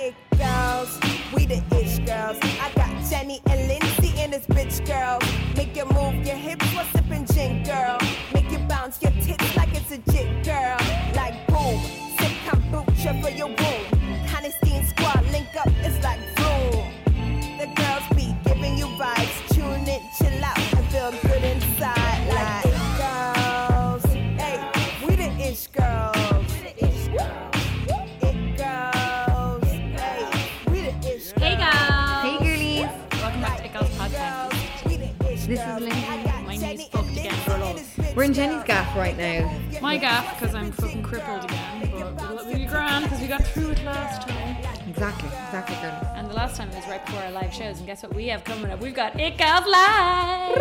It girls, we the ish girls. I got Jenny and Lindsay in this bitch girl. Make you move your hips while sipping gin, girl. Make you bounce your tits like it's a jit, girl. Like boom, sip kombucha for your we're in Jenny's gaff right now. My gaff, because I'm fucking crippled again, but we'll be grand because we got through it last time. Exactly, exactly, girl. And the last time was right before our live shows, and guess what we have coming up? We've got It Gals Live!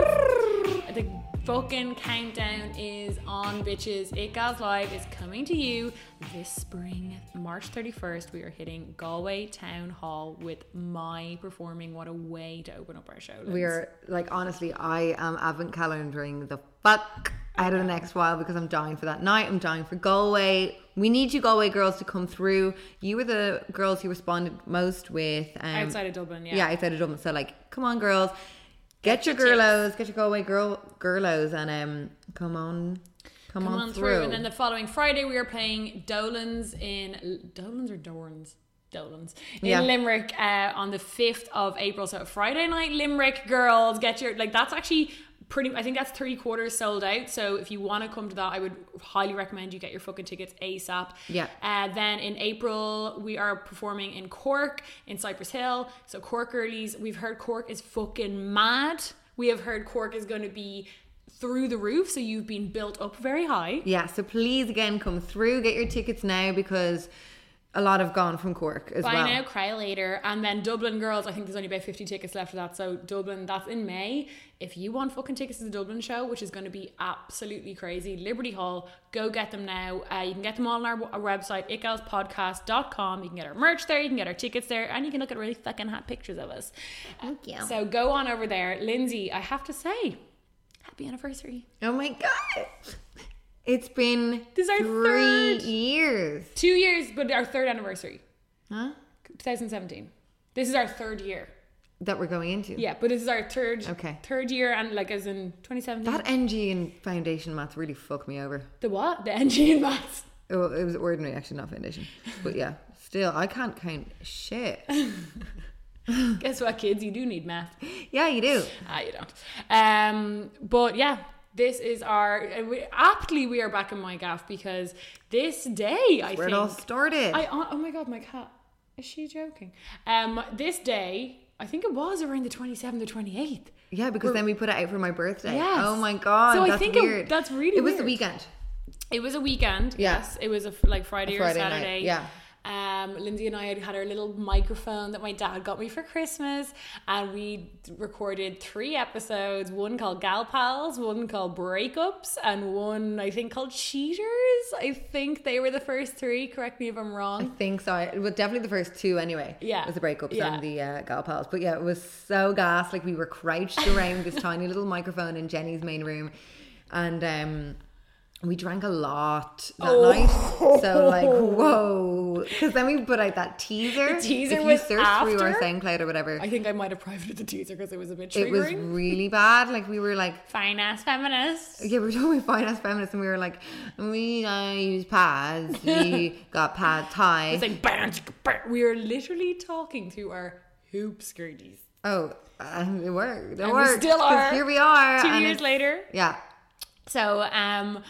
The fucking countdown is on, bitches. It Gals Live is coming to you this spring, March 31st. We are hitting Galway Town Hall with my performing. What a way to open up our show. We are like honestly, I am advent calendaring the fuck out of the next while because I'm dying for that night. I'm dying for Galway. We need you Galway girls to come through. You were the girls who responded most with um, outside of Dublin, yeah. yeah, outside of Dublin. So like, come on, girls, get, your your girlos, get your Galway girl girlos, and um, come on, come, come on, on through. And then the following Friday, we are playing Dolan's in Dolan's or Dorans. Dolan's in Yeah. Limerick uh, on the 5th of April. So Friday night, Limerick girls, get your like that's actually pretty. I think that's three quarters sold out. So if you want to come to that, I would highly recommend you get your fucking tickets ASAP. Yeah. Uh, then in April, we are performing in Cork, in Cypress Hill. So Cork girlies, we've heard Cork is fucking mad. We have heard Cork is going to be through the roof. So you've been built up very high. Yeah, so please again come through, get your tickets now because a lot have gone from Cork as Buy well. now, cry later. And then Dublin girls, I think there's only about 50 tickets left for that. So Dublin, that's in May. If you want fucking tickets to the Dublin show, which is going to be absolutely crazy, Liberty Hall, go get them now. Uh, you can get them all on our, our website, itgalspodcast.com. You can get our merch there, you can get our tickets there, and you can look at really fucking hot pictures of us. Thank you. So go on over there. Lindsay, I have to say, happy anniversary. Oh my god. It's been This is our three third. years. Two years, but our third anniversary, Huh? 2017. This is our third year. That we're going into. Yeah, but this is our third Okay. third year and like as in 2017. That NG and foundation maths really fucked me over. the what? The NG and maths. Oh, it was ordinary, actually, not foundation. But yeah, still, I can't count shit. Guess what, kids? You do need math. Yeah, you do. Ah, you don't. Um, but yeah, this is our we, aptly we are back in my gaff because this day I think Where think it all started. I oh oh my god, my cat is she joking? Um, this day I think it was around the 27th or 28th. yeah, because then we put it out for my birthday. Yes. Oh my god, So I think it- that's really It was the weekend. It was a weekend. Yeah. Yes, it was a like Friday, A Friday or night, Saturday. yeah. Um, Lindsay and I had had our little microphone that my dad got me for Christmas, and we recorded three episodes. One called Gal Pals, one called Breakups, and one I think called Cheaters. I think they were the first three. Correct me if I'm wrong. I think so. It was definitely the first two anyway. Yeah. It was the breakups Yeah. and the uh, gal pals. But yeah, it was so gas. Like we were crouched around this tiny little microphone in Jenny's main room. And um we drank a lot that Oh. night. So like, whoa. Because then we put out that teaser. The teaser if was you search through our after? SoundCloud or whatever. I think I might have privated the teaser because it was a bit it was really bad. Like we were like Fine ass feminists. yeah, we were talking about finance feminists and we were like, we uh, use pads. We got pad thai. It's like chicka, bam. we are literally talking through our hoop skirties. Oh, uh, it worked. It And we worked. still 'cause are. Here we are. Two and years later. Yeah. So, um,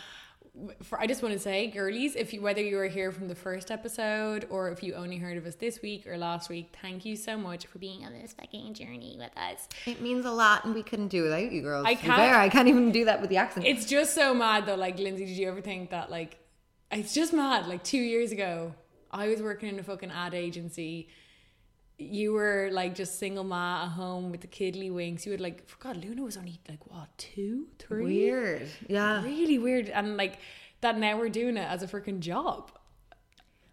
for, I just want to say, girlies, if you whether you were here from the first episode or if you only heard of us this week or last week, thank you so much for being on this fucking journey with us. It means a lot, and we couldn't do without you girls. I can't- fair, I can't even do that with the accent. It's just so mad though. Like, Lindsay, did you ever think that like it's just mad? Like two years ago, I was working in a fucking ad agency. You were like just single ma at home with the kidly wings. You had like, for God, Luna was only like what two, three? Weird. Yeah. really weird, and like that. Now we're doing it as a freaking job.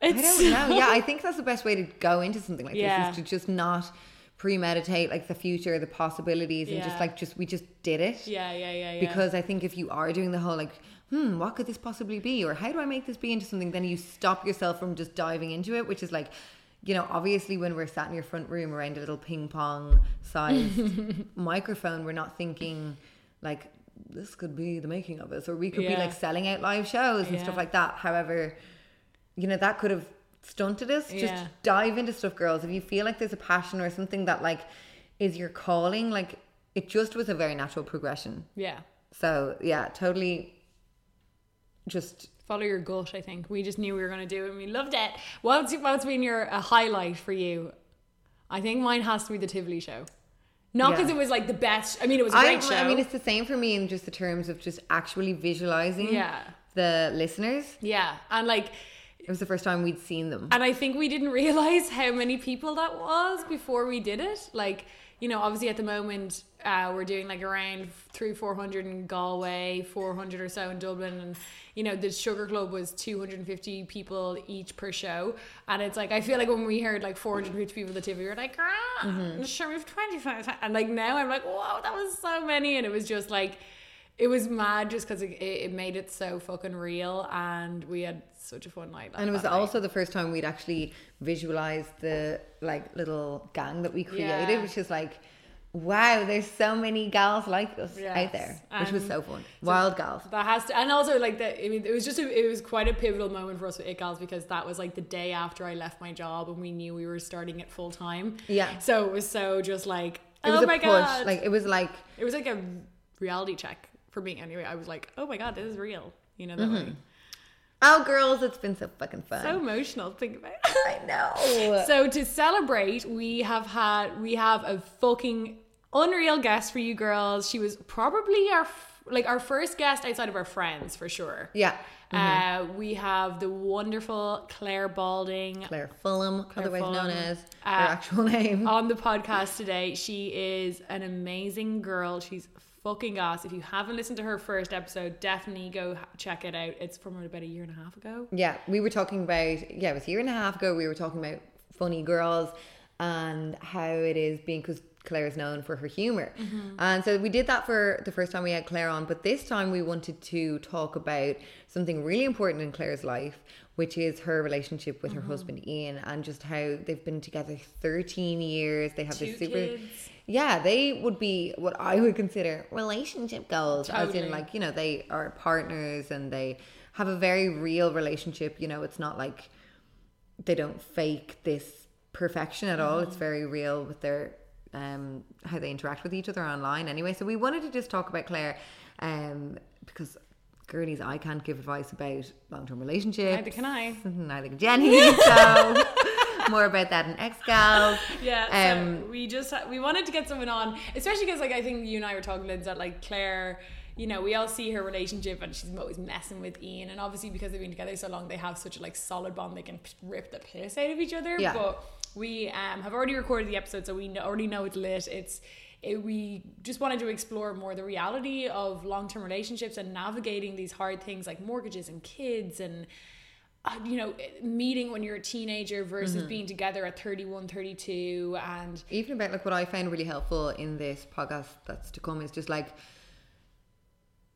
I It's don't know. Yeah, I think that's the best way to go into something like Yeah. this is to just not premeditate like the future, the possibilities, and just like just we just did it. yeah, yeah, yeah, yeah. Because I think if you are doing the whole like, hmm, what could this possibly be, or how do I make this be into something, then you stop yourself from just diving into it, which is like. You know, obviously, when we're sat in your front room around a little ping pong sized microphone, we're not thinking like this could be the making of us, or we could be like selling out live shows and stuff like that. However, you know that could have stunted us. Just dive into stuff girls. If you feel like there's a passion or something that like is your calling like it just was a very natural progression. Yeah. so yeah totally just Follow your gut. I think we just knew we were going to do it, and we loved it. What's what's been your a highlight for you? I think mine has to be the Tivoli show. Not because Yeah. it was like the best. I mean, it was a I, great show. I mean it's the same for me in just the terms of just actually visualizing Yeah. the listeners yeah, and like, it was the first time we'd seen them and I think we didn't realize how many people that was before we did it. Like, you know, obviously at the moment uh, we're doing like around three, four hundred in Galway, four hundred or so in Dublin, and you know the Sugar Club was two hundred and fifty people each per show, and it's like I feel like when we heard like four hundred fifty people at the TV, we were like, ah, sure we've twenty five, and like now I'm like, whoa, that was so many, and it was just like. It was mad just because it, it made it so fucking real, and we had such a fun night. and it was night. also the first time we'd actually visualized the like little gang that we created Yeah. which is like wow there's so many gals like us Yes. out there which was so fun wild gals That has to, and also like that. I mean, it was just a, it was quite a pivotal moment for us with It Gals because that was like the day after I left my job and we knew we were starting it full time. Yeah. So it was so just like, it oh a my push god, like it was like it was like a reality check for me. Anyway, I was like, oh my god, this is real. You know that Mm-hmm. way. oh girls it's been so fucking fun So emotional. Think about. it. i know So to celebrate, we have had we have a fucking unreal guest for you girls. She was probably our like our first guest outside of our friends for sure. yeah Uh, we have the wonderful Claire Balding claire fulham otherwise known Fulham. as Uh, her actual name on the podcast today. She is an amazing girl. She's fucking gas. If you haven't listened to her first episode, definitely go check it out. It's from about a year and a half ago. Yeah, we were talking about yeah, it was a year and a half ago. We were talking about funny girls and how it is being because Claire is known for her humor, mm-hmm. and so we did that for the first time we had Claire on. But this time we wanted to talk about something really important in Claire's life, which is her relationship with her mm-hmm. husband Ian, and just how they've been together thirteen years. They have Two this super. kids. Yeah, they would be what I would consider relationship goals, as in like you know they are partners and they have a very real relationship. You know, it's not like they don't fake this perfection at all. It's very real with their um how they interact with each other online. Anyway, so we wanted to just talk about Claire, um because girlies, I can't give advice about long term relationships. Neither can I. Neither can Jenny. So more about that in X Gals. Yeah, so Um, we just we wanted to get someone on, especially because like I think you and I were talking, Liz, that like Claire, you know, we all see her relationship and she's always messing with Ian, and obviously because they've been together so long, they have such a like solid bond, they can rip the piss out of each other. Yeah. But we um have already recorded the episode, so we know, already know it's lit. It's it, we just wanted to explore more the reality of long term relationships and navigating these hard things like mortgages and kids and uh, you know meeting when you're a teenager versus Mm-hmm. being together at 31 32 and even about like what I found really helpful in this podcast that's to come is just like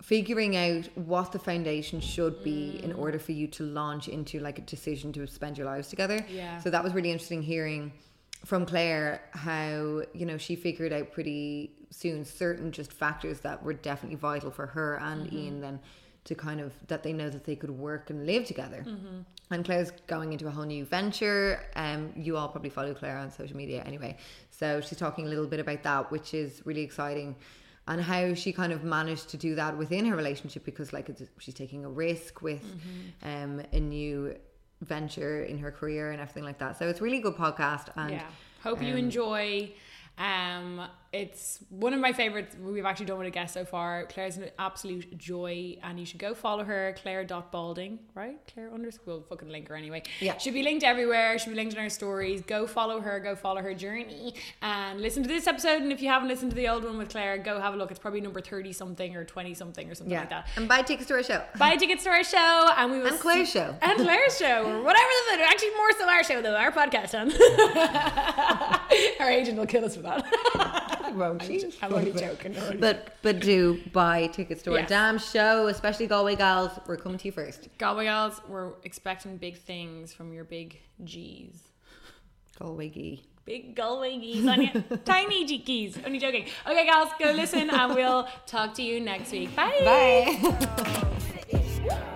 figuring out what the foundation should be in Mm. order for you to launch into like a decision to spend your lives together. Yeah. So that was really interesting hearing from Claire how, you know, she figured out pretty soon certain just factors that were definitely vital for her and Mm-hmm. Ian then to kind of that they know that they could work and live together. Mm-hmm. And Claire's going into a whole new venture. Um, you all probably follow Claire on social media anyway. So she's talking a little bit about that, which is really exciting. and how she kind of managed to do that within her relationship because like it's, she's taking a risk with um, a new venture in her career and everything like that. So it's a really good podcast and Yeah. Hope you um, enjoy. Um, it's one of my favorites. We've actually done with a guest so far. Claire's an absolute joy, and you should go follow her. Claire Balding, right? Claire underscore. We'll fucking link her anyway. Yeah. she'll be linked everywhere. She'll be linked in our stories. Go follow her. Go follow her journey, and listen to this episode. And if you haven't listened to the old one with Claire, go have a look. It's probably number thirty something or twenty something or something yeah. like that. And buy tickets to our show. Buy tickets to our show, and we will And Claire's see- show. and Claire's show, or whatever the actually more so our show though, our podcast. Huh? our agent will kill us for that. Won't she? I'm only joking. But but do buy tickets to our Yes. damn show, especially Galway gals. We're coming to you first. Galway gals, we're expecting big things from your big G's. Galway gee. Big Galway geese on you. Tiny G geese. Only joking. Okay, gals, go listen and we'll talk to you next week. Bye. Bye.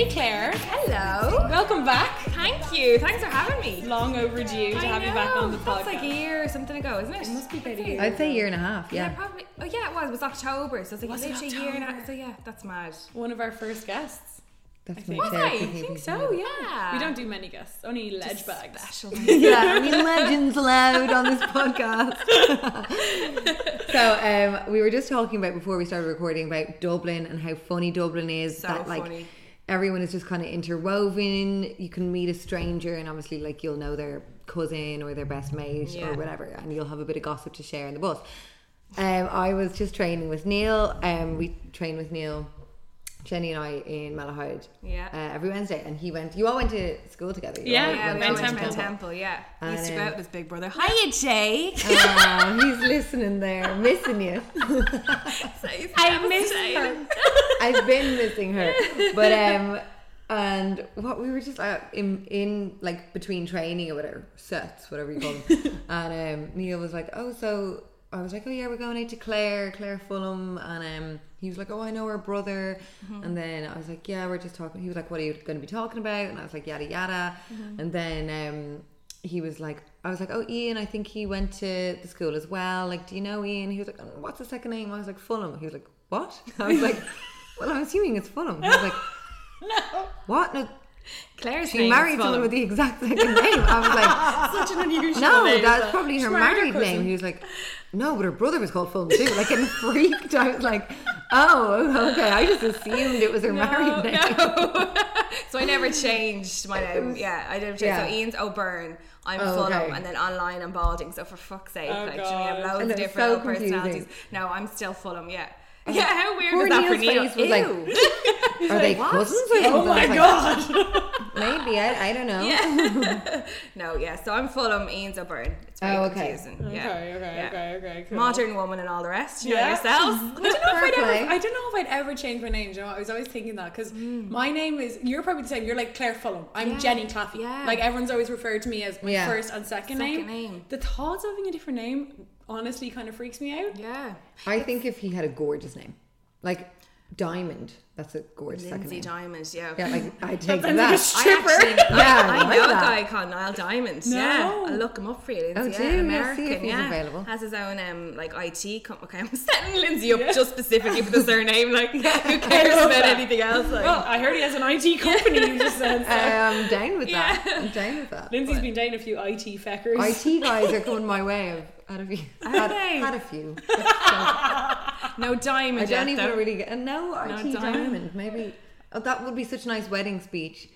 Hey, Claire. Hello. Welcome back. Thank you. Thanks for having me. Long overdue to I have you back on the podcast. That's like a year or something ago, isn't it? It must be about a year. I'd say a year and a half. Yeah, Yeah. probably. Oh yeah, it was. It was October. So it's like Was it a year and a October? half. So yeah, that's mad. One of our first guests. That's think. Was chair I? think so. Yeah. We don't do many guests, only ledge bags. Special. yeah, I mean legends loud on this podcast. so um, we were just talking about before we started recording about Dublin and how funny Dublin is. So that like funny. Everyone is just kind of interwoven. You can meet a stranger and obviously like you'll know their cousin or their best mate Yeah. or whatever, and you'll have a bit of gossip to share in the bus. Um, I was just training with Neil. Um, we train with Neil. Jenny and I in Malahide Yeah. uh, every Wednesday, and he went. You all went to school together. Yeah, all Yeah, went we to went to Temple. Temple. Yeah. He used to go And, out with his big brother. Hiya, Jay. Oh, he's listening there, missing you. I miss her. I've been missing her, but um, and what we were just uh, in in like between training or whatever sets, whatever you call them, and um, Neil was like, oh, so I was like, oh yeah, we're going out to Claire, Claire Fulham, and um, he was like, oh, I know her brother, and then I was like, yeah, we're just talking. He was like, what are you going to be talking about? And I was like, yada yada, and then um. He was like, I was like, oh, Ian, I think he went to the school as well. Like, do you know Ian? He was like, oh, what's the second name? I was like, Fulham. He was like, what? I was like, well, I'm assuming it's Fulham. He was like, No. what? No, Claire's she name married someone with the exact second name. I was like, Such an unusual name. no, name, that's but- probably her She married married name. He was like, no, but her brother was called Fulham too. Like, getting freaked. I was like, oh, okay. I just assumed it was her married name. so I never changed my name. Yeah, I never changed. Yeah. So Ian's oh, O'Byrne. I'm Oh, Fulham, okay. and then online I'm Balding. So for fuck's sake, Oh, like, do you we have loads And of different so personalities. No, I'm still Fulham. Yeah. Yeah, how weird Poor is that for Neil's Neil? face was like, Ew. Are they cousins or Oh my like, god. Maybe. I, I don't know. Yeah. no, yeah. So I'm Fulham, Ian's O'Byrne. It's very Oh, okay. confusing. Okay, yeah. okay, Yeah. okay, okay, cool. Modern woman and all the rest. You know yourself. I don't know if I'd ever. I don't know if I'd ever change my name. You know, I was always thinking that because mm. my name is. You're probably the same. You're like Claire Fulham. I'm Yeah. Jenny Claffey. Yeah. Like everyone's always referred to me as my Yeah. first and second, Second name. name. The thought of having a different name honestly kind of freaks me out. yeah. I think if he had a gorgeous name, like Diamond, that's a gorgeous second Lindsay name. Diamond. Yeah. Yeah, like I'd take sounds that. like a I stripper. actually, Yeah, I, I I like know a that. guy called Niall Diamond. No. Yeah, I'll look him up for you. Lindsay. Oh, yeah, do? Yeah, American. see if he's yeah, available. has his own um like IT. Com- okay, I'm setting Lindsay up just specifically for the surname. Like, who cares about that. anything else? Like, Well, I heard he has an IT company. You just said. So. I'm down with that. Yeah. I'm down with that. Lindsay's been dating a few IT feckers. IT guys are coming my way. I've had a few. Had, they? had a few. no Diamond. I don't yet, even though. really get. No, IT Diamond. diamond. Maybe oh, that would be such a nice wedding speech.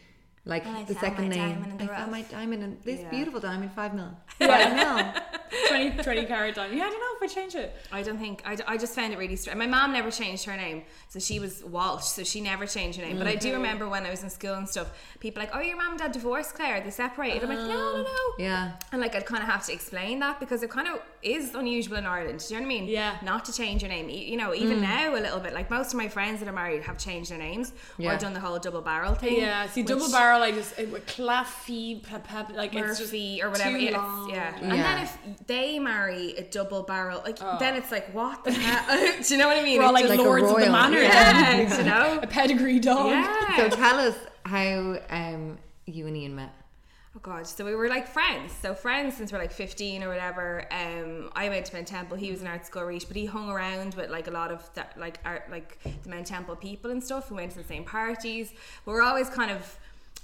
Like I the found second my name. diamond in the I found my diamond and this Yeah. beautiful diamond, five mil. Five mil. 20, 20 carat diamond. Yeah, I don't know if I change it. I don't think I, I just found it really strange. My mom never changed her name, so she was Walsh, so she never changed her name. But I do mm-hmm. remember when I was in school and stuff, people like, "Oh, your mom and dad divorced, Claire. They separated." I'm like, "No, no, no." Oh, yeah. And like I'd kind of have to explain that because it kind of is unusual in Ireland. Do you know what I mean? Yeah. Not to change your name. E- You know, even mm. now a little bit. Like most of my friends that are married have changed their names Yeah. or done the whole double barrel thing. Yeah, see, which- double barrel, I just, it, with Claffey, pa- pa- like it's just Murphy or whatever. too Yeah, long. yeah. Yeah. And then if they marry a double barrel, like then it's like what the hell? Do you know what I mean? We're all like, Like lords of the manor. yeah, then. you know. a pedigree dog. Yeah. So tell us how um, you and Ian met. Oh god, so we were like friends. So friends since we're like 15 or whatever. Um, I went to Mount Temple. He was in Art School Reach, but he hung around with like a lot of that, like art, like the Mount Temple people and stuff. We went to the same parties. We were always kind of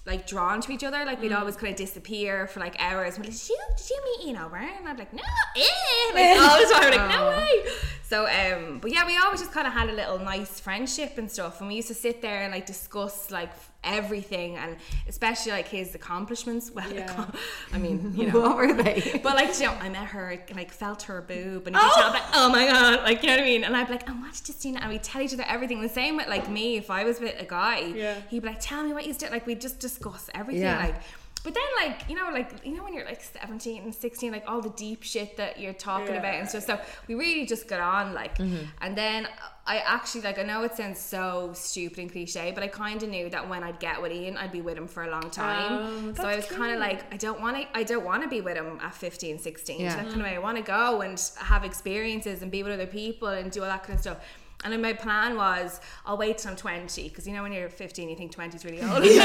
like drawn to each other. Like we'd always kind of disappear for like hours. We're like, did you, did you meet Ian O'Brien? And I'd be like, no, eh. like all the time. Like, no way. So, um, but yeah, we always just kind of had a little nice friendship and stuff. And we used to sit there and like discuss like everything and especially like his accomplishments. Well, Yeah. I mean, you know. What were they? But like, you know, I met her, like, felt her boob, and be oh! tell- like, oh my god, like, you know what I mean? And I'd be like, oh, what did Justina? And we'd tell each other everything. The same with like me, if I was with a guy, Yeah. he'd be like, tell me what you did. Like, we'd just discuss everything. Yeah. Like, but then, like, you know, like, you know, when you're like 17 and 16, like, all the deep shit that you're talking about and stuff. So we really just got on, like, mm-hmm. and then I actually, like, I know it sounds so stupid and cliche, but I kind of knew that when I'd get with Ian, I'd be with him for a long time. Oh, so I was kind of like, I don't want to, I don't want to be with him at 15, 16. Yeah. So that's kind of way I want to go and have experiences and be with other people and do all that kind of stuff. And then my plan was, I'll wait till I'm 20, because you know when you're 15, you think 20 is really old. You're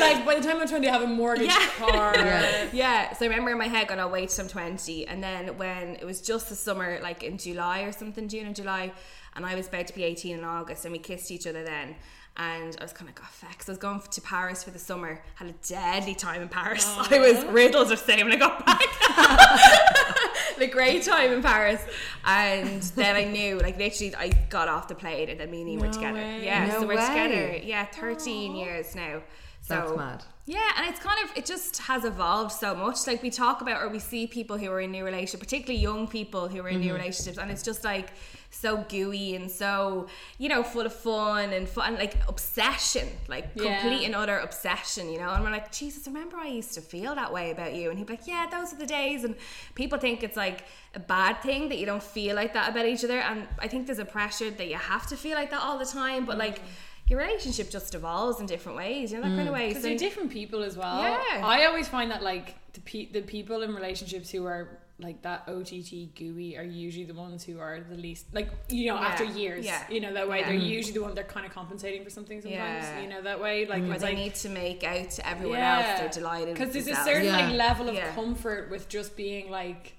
like, by the time I'm 20, I have a mortgage Yeah. car. Yeah. yeah, so I remember in my head going, I'll wait till I'm 20. And then when it was just the summer, like in July or something, June or July, and I was about to be 18 in August, and we kissed each other then. And I was kind of got fex. I was going to Paris for the summer, had a deadly time in Paris. I was riddled of same when I got back. the great time in Paris. And then I knew, like, literally, I got off the plane, and then me and Ian were together. way. Yeah, No so we're way. together. Yeah, 13 years now. So That's mad. yeah, and it's kind of it just has evolved so much. Like we talk about or we see people who are in new relationships, particularly young people who are in new mm-hmm. relationships, and it's just like so gooey and so you know full of fun and fun, like obsession, like Yeah. complete and utter obsession, you know. And we're like, Jesus, remember I used to feel that way about you, and he'd be like, Yeah, those are the days. And people think it's like a bad thing that you don't feel like that about each other, and I think there's a pressure that you have to feel like that all the time, but like. Mm. Your relationship just evolves in different ways, you know that kind of mm. way. Because So- they're different people as well. Yeah. I always find that like the pe- the people in relationships who are like that OTT gooey are usually the ones who are the least like you know Yeah. after years. Yeah. You know that way Yeah. they're usually the one they're kind of compensating for something sometimes. Yeah. You know that way like mm. where they like need to make out to everyone else they're delighted because with there's a certain Yeah. like level of Yeah. comfort with just being like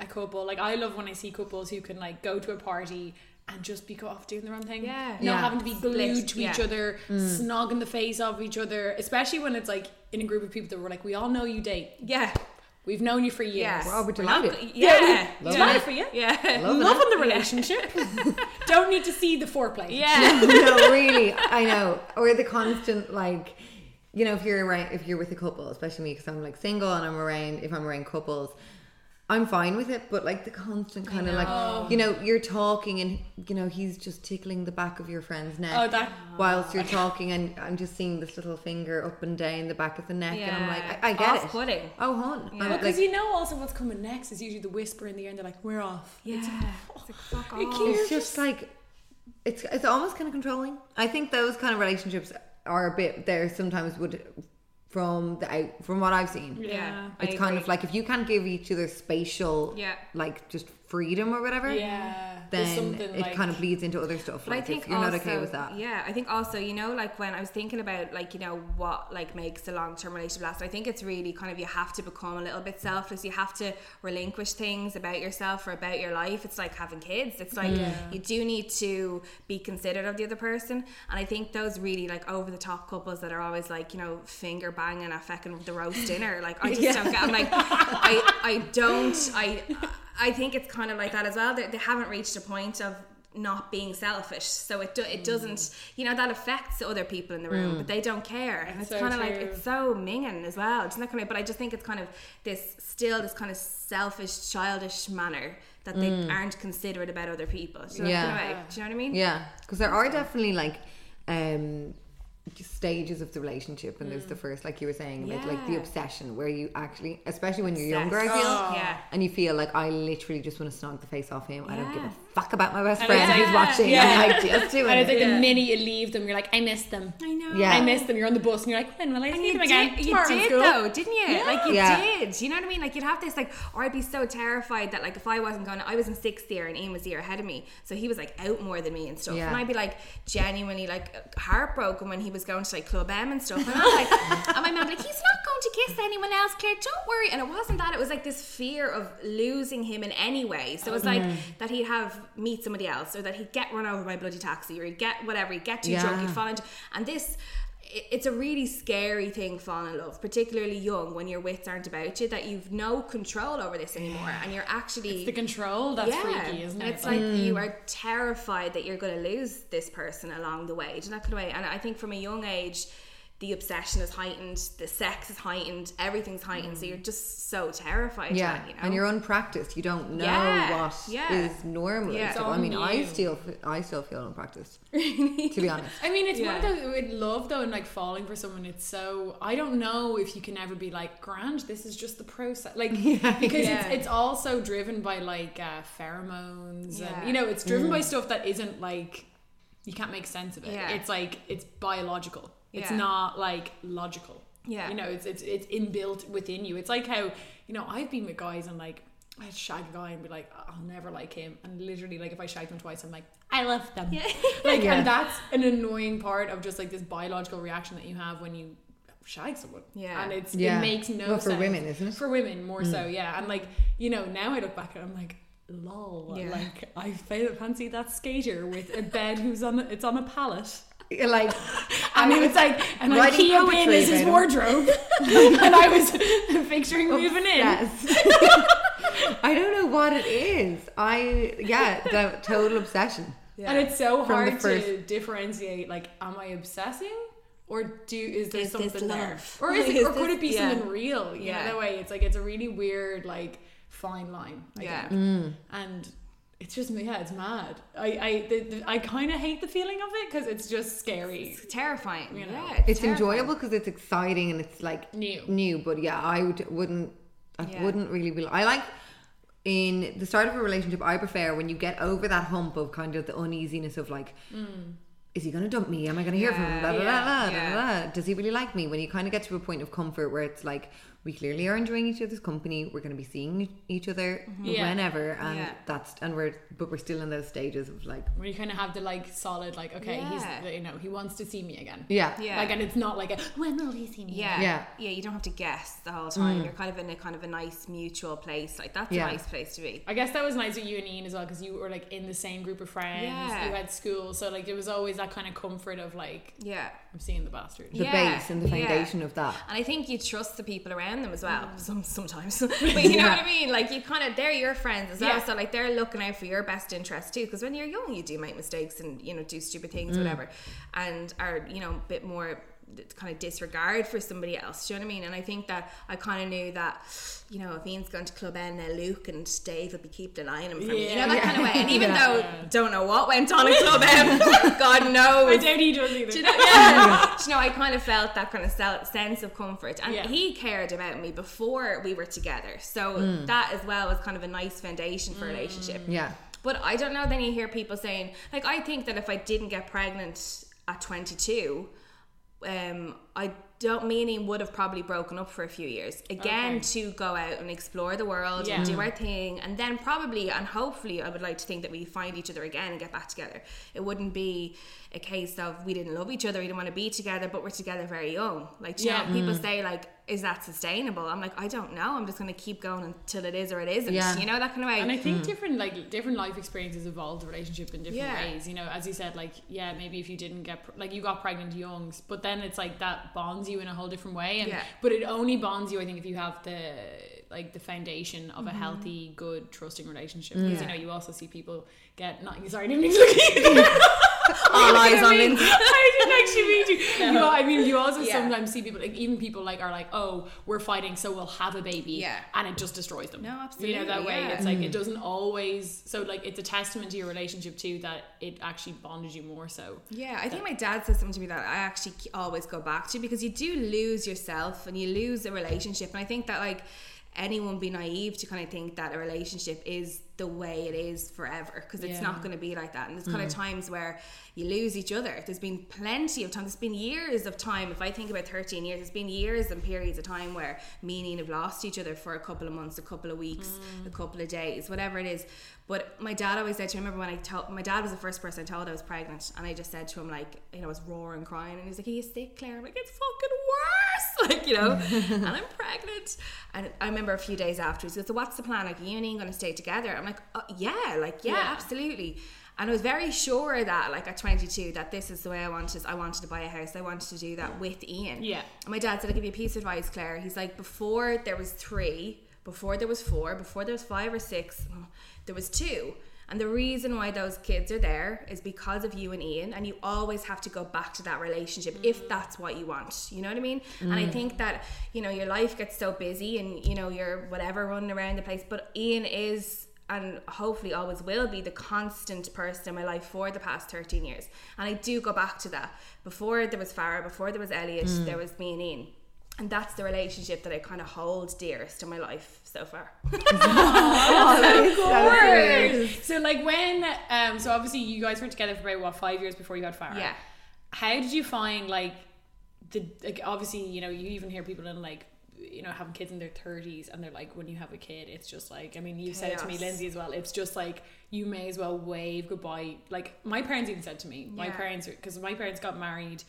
a couple like I love when I see couples who can like go to a party and just be off doing their own thing Yeah. not Yeah. having to be glued Split, to each yeah. other mm. snog in the face of each other especially when it's like in a group of people that were like we all know you date yeah we've known you for years. Yeah We're all not delighted. go- yeah Love yeah it. for you. yeah. Loving loving the relationship. Don't need to see the foreplay. Yeah. No, really, I know. Or the constant like, you know, if you're around, if you're with a couple, especially me, because I'm like single and I'm around. If I'm around couples, I'm fine with it. But like the constant kind of like, you know, you're talking and you know he's just tickling the back of your friend's neck Oh, that- whilst you're talking, and I'm just seeing this little finger up and down the back of the neck, and I'm like, I, I get Off-putting. it. Oh, hon, I'm because like, you know also what's coming next is usually the whisper in the ear and they're like we're off yeah it's like fuck off it's just like it's it's almost kind of controlling. I think those kind of relationships are a bit there sometimes would from the out from what I've seen. yeah I It's kind agree. of like if you can't give each other spatial Yeah. like just freedom or whatever, yeah There's then it like kind of bleeds into other stuff. But I like think if you're not okay with that. Yeah, I think also, you know, like when I was thinking about like, you know, what like makes a long term relationship last, I think it's really kind of you have to become a little bit selfless. You have to relinquish things about yourself or about your life. It's like having kids. It's like you do need to be considerate of the other person. And I think those really like over the top couples that are always like, you know, finger banging at fucking the roast dinner. Like I just don't get I'm like I I don't I I think it's kind of like that as well. They, they haven't reached a point of not being selfish, so it do, it doesn't you know that affects other people in the room, but they don't care, and it's so kind of like it's so minging as well. It's not kind of, but I just think it's kind of this still this kind of selfish, childish manner that they aren't considerate about other people. Know, Yeah. kind of way? Do you know what I mean? Yeah, because there are definitely like um stages of the relationship, and there's the mm. first, like you were saying, about like the obsession, where you actually, especially when you're Obsessed. younger, I feel, Oh. Yeah. and you feel like I literally just want to snog the face off him. I don't give a Yeah. Fuck about my best And friend it's who's watching. yeah. I'm like, just doing And it's like it. the minute you leave them, you're like, I miss them. I know. Yeah. I miss them. You're on the bus and you're like, when will I And see you them did, again? you Tomorrow did though, didn't you? Like you Yeah. did. You know what I mean? Like you'd have this like, or I'd be so terrified that like if I wasn't going, I was in sixth year and Ian was a year ahead of me, so he was like out more than me and stuff. Yeah. And I'd be like genuinely like heartbroken when he was going to like Club M and stuff. And I was like, and my mum like, he's not going to kiss anyone else, Claire. Don't worry. And it wasn't that. It was like this fear of losing him in any way. So it was like mm. that he'd have meet somebody else, or that he'd get run over by a bloody taxi, or he'd get whatever, he'd get too drunk, he'd fall into. And this it's a really scary thing falling in love particularly young when your wits aren't about you that you've no control over this anymore and you're actually The control, that's freaky, isn't it? it's like mm. you are terrified that you're going to lose this person along the way. Do you know that kind of way? And I think from a young age the obsession is heightened the sex is heightened everything's heightened so you're just so terrified Yeah, that, you know? and you're unpracticed. You don't know Yeah, what is yeah. normal. Yeah. So I all mean, I new. still, I still feel unpracticed. to be honest. I mean, it's one Yeah. of those with love though, and like falling for someone. It's so I don't know if you can ever be like, "Grand, this is just the process." Like because Yeah. it's it's also driven by like uh, pheromones, Yeah. and you know, it's driven by stuff that isn't like you can't make sense of it. Yeah. It's like it's biological. It's Yeah. not like logical. Yeah. you know, it's it's it's inbuilt within you. It's like how you know I've been with guys and like. I'd shag a guy and be like, I'll never like him. And literally, like, if I shag them twice, I'm like, I love them. Yeah. Like, Yeah. and that's an annoying part of just like this biological reaction that you have when you shag someone. Yeah. And it's Yeah. it makes no Well, for sense. women, isn't it? For women, more mm. so, yeah. And like, you know, now I look back and I'm like, lol. Yeah. Like, I fa- fancy that skater with a bed who's on, it's on a pallet. Like, And mean, it's like, an Writing IKEA bin is his wardrobe. and I was picturing moving in. yes. I don't know what it is. I yeah, the total obsession. And it's so From the hard to differentiate. Like, am I obsessing, or do is there Is something there, or is it, Is or could it be yeah. something real? You Yeah. know, that way it's like it's a really weird like fine line. I Yeah. think. Mm. and it's just yeah, it's mad. I I the, the, I kind of hate the feeling of it because it's just scary. terrifying You know. yeah It's terrifying. enjoyable because it's exciting and it's like New. New, but yeah, I would, wouldn't. I Yeah. wouldn't really be. I like in the start of a relationship. I prefer when you get over that hump of kind of the uneasiness of like. Mm. Is he going to dump me? Am I going to hear from him? Blah, blah, blah, blah, yeah. blah, blah. Does he really like me? When you kind of get to a point of comfort where it's like, we clearly are enjoying each other's company. We're going to be seeing each other mm-hmm. Yeah. whenever, and Yeah. that's and we're but we're still in those stages of like, Where you kind of have the like solid like okay Yeah. he's you know he wants to see me again. yeah, Yeah. Like and it's not like a when will he see me? yeah Yeah. yeah you don't have to guess the whole time mm. you're kind of in a kind of a nice mutual place like that's Yeah. a nice place to be I guess that was nice with you and Ian as well because you were like in the same group of friends. Yeah. You had school, so like there was always that kind of comfort of like yeah I'm seeing the bastard. the Yeah, base and the yeah. foundation of that. And I think you trust the people around them as well. Mm. Some sometimes, but you know what I mean. Like you kind of they're your friends as well, Yeah. so like they're looking out for your best interest too. Because when you're young, you do make mistakes and you know do stupid things, Mm. whatever, and are you know a bit more kind of disregard for somebody else. Do you know what I mean? And I think that I kind of knew that. You know, if Ian's going to Club M now, Luke and Dave would be keeping an eye on him for me. You know, Yeah. that kind of way. And even Yeah. though don't know what went on at Club M, God knows. I doubt he does either. Do you know, yeah. Do you know, I kind of felt that kind of sense of comfort, and Yeah. he cared about me before we were together. So Mm. that as well was kind of a nice foundation for a relationship. Yeah. But I don't know. Then you hear people saying, like, I think that if I didn't get pregnant at 22, um, I don't meaning would have probably broken up for a few years again Okay. to go out and explore the world Yeah. and do mm. our thing, and then probably and hopefully I would like to think that we find each other again and get back together. It wouldn't be a case of we didn't love each other, we didn't want to be together, but we're together very young. Like, do you Yeah. know, people mm. say like, is that sustainable? I'm like, I don't know. I'm just going to keep going until it is or it isn't. Yeah. You know that kind of way. And I think mm. different like different life experiences evolve the relationship in different Yeah. ways. You know, as you said, like yeah, maybe if you didn't get pr- like you got pregnant young, but then it's like that bonds you in a whole different way. And Yeah. but it only bonds you, I think, if you have the like the foundation of a Mm-hmm. healthy, good, trusting relationship. Because you know, you also see people get not. Sorry, I didn't mean to look at you. All eyes on I mean, Lindsay. I didn't actually mean to. You know, I mean, you also Yeah. sometimes see people, like even people like are like, oh, we're fighting, so we'll have a baby, Yeah. and it just destroys them. No, You know that absolutely, way. yeah. It's like it mm. doesn't always. So like it's a testament to your relationship too that it actually bonded you more so. Yeah, I think my dad said something to me that I actually always go back to because you do lose yourself and you lose a relationship, and I think that like. anyone be naive to kind of think that a relationship is the way it is forever because it's Yeah. not going to be like that. And there's kind of mm. times where you lose each other. There's been plenty of time. There's been years of time. If I think about 13 years there's been years and periods of time where me and Ian have lost each other for a couple of months a couple of weeks a mm. couple of days whatever it is. But my dad always said to me, I remember when I told my dad was the first person I told I was pregnant and I just said to him like you know I was roaring crying and he was like are you sick Claire? I'm like it's fucking worse! Like you know? And I'm pregnant. And I remember a few days after he goes so what's the plan? Like are you and Ian going to stay together? I'm like uh, yeah like yeah, Yeah. absolutely. And I was very sure that like at 22 that this is the way I wanted I wanted to buy a house. I wanted to do that with Ian. Yeah. and my dad said I'll give you a piece of advice Claire. He's like before there was three before there was four before there was five or six there was two. And the reason why those kids are there is because of you and Ian and you always have to go back to that relationship if that's what you want. You know what I mean? And I think that you know your life gets so busy and you know you're whatever running around the place but Ian is and hopefully always will be the constant person in my life for the past 13 years. And I do go back to that. Before there was Farah, before there was Elliot, there was me and Ian. And that's the relationship that I kind of hold dearest in my life so far. Word. So like when um so obviously you guys were together for about what five years before you got Farah. Yeah. How did you find like the like obviously you know you even hear people in like you know having kids in their 30s and they're like when you have a kid it's just like I mean you said it to me Lindsay as well it's just like you may as well wave goodbye. Like my parents even said to me my parents because my parents got married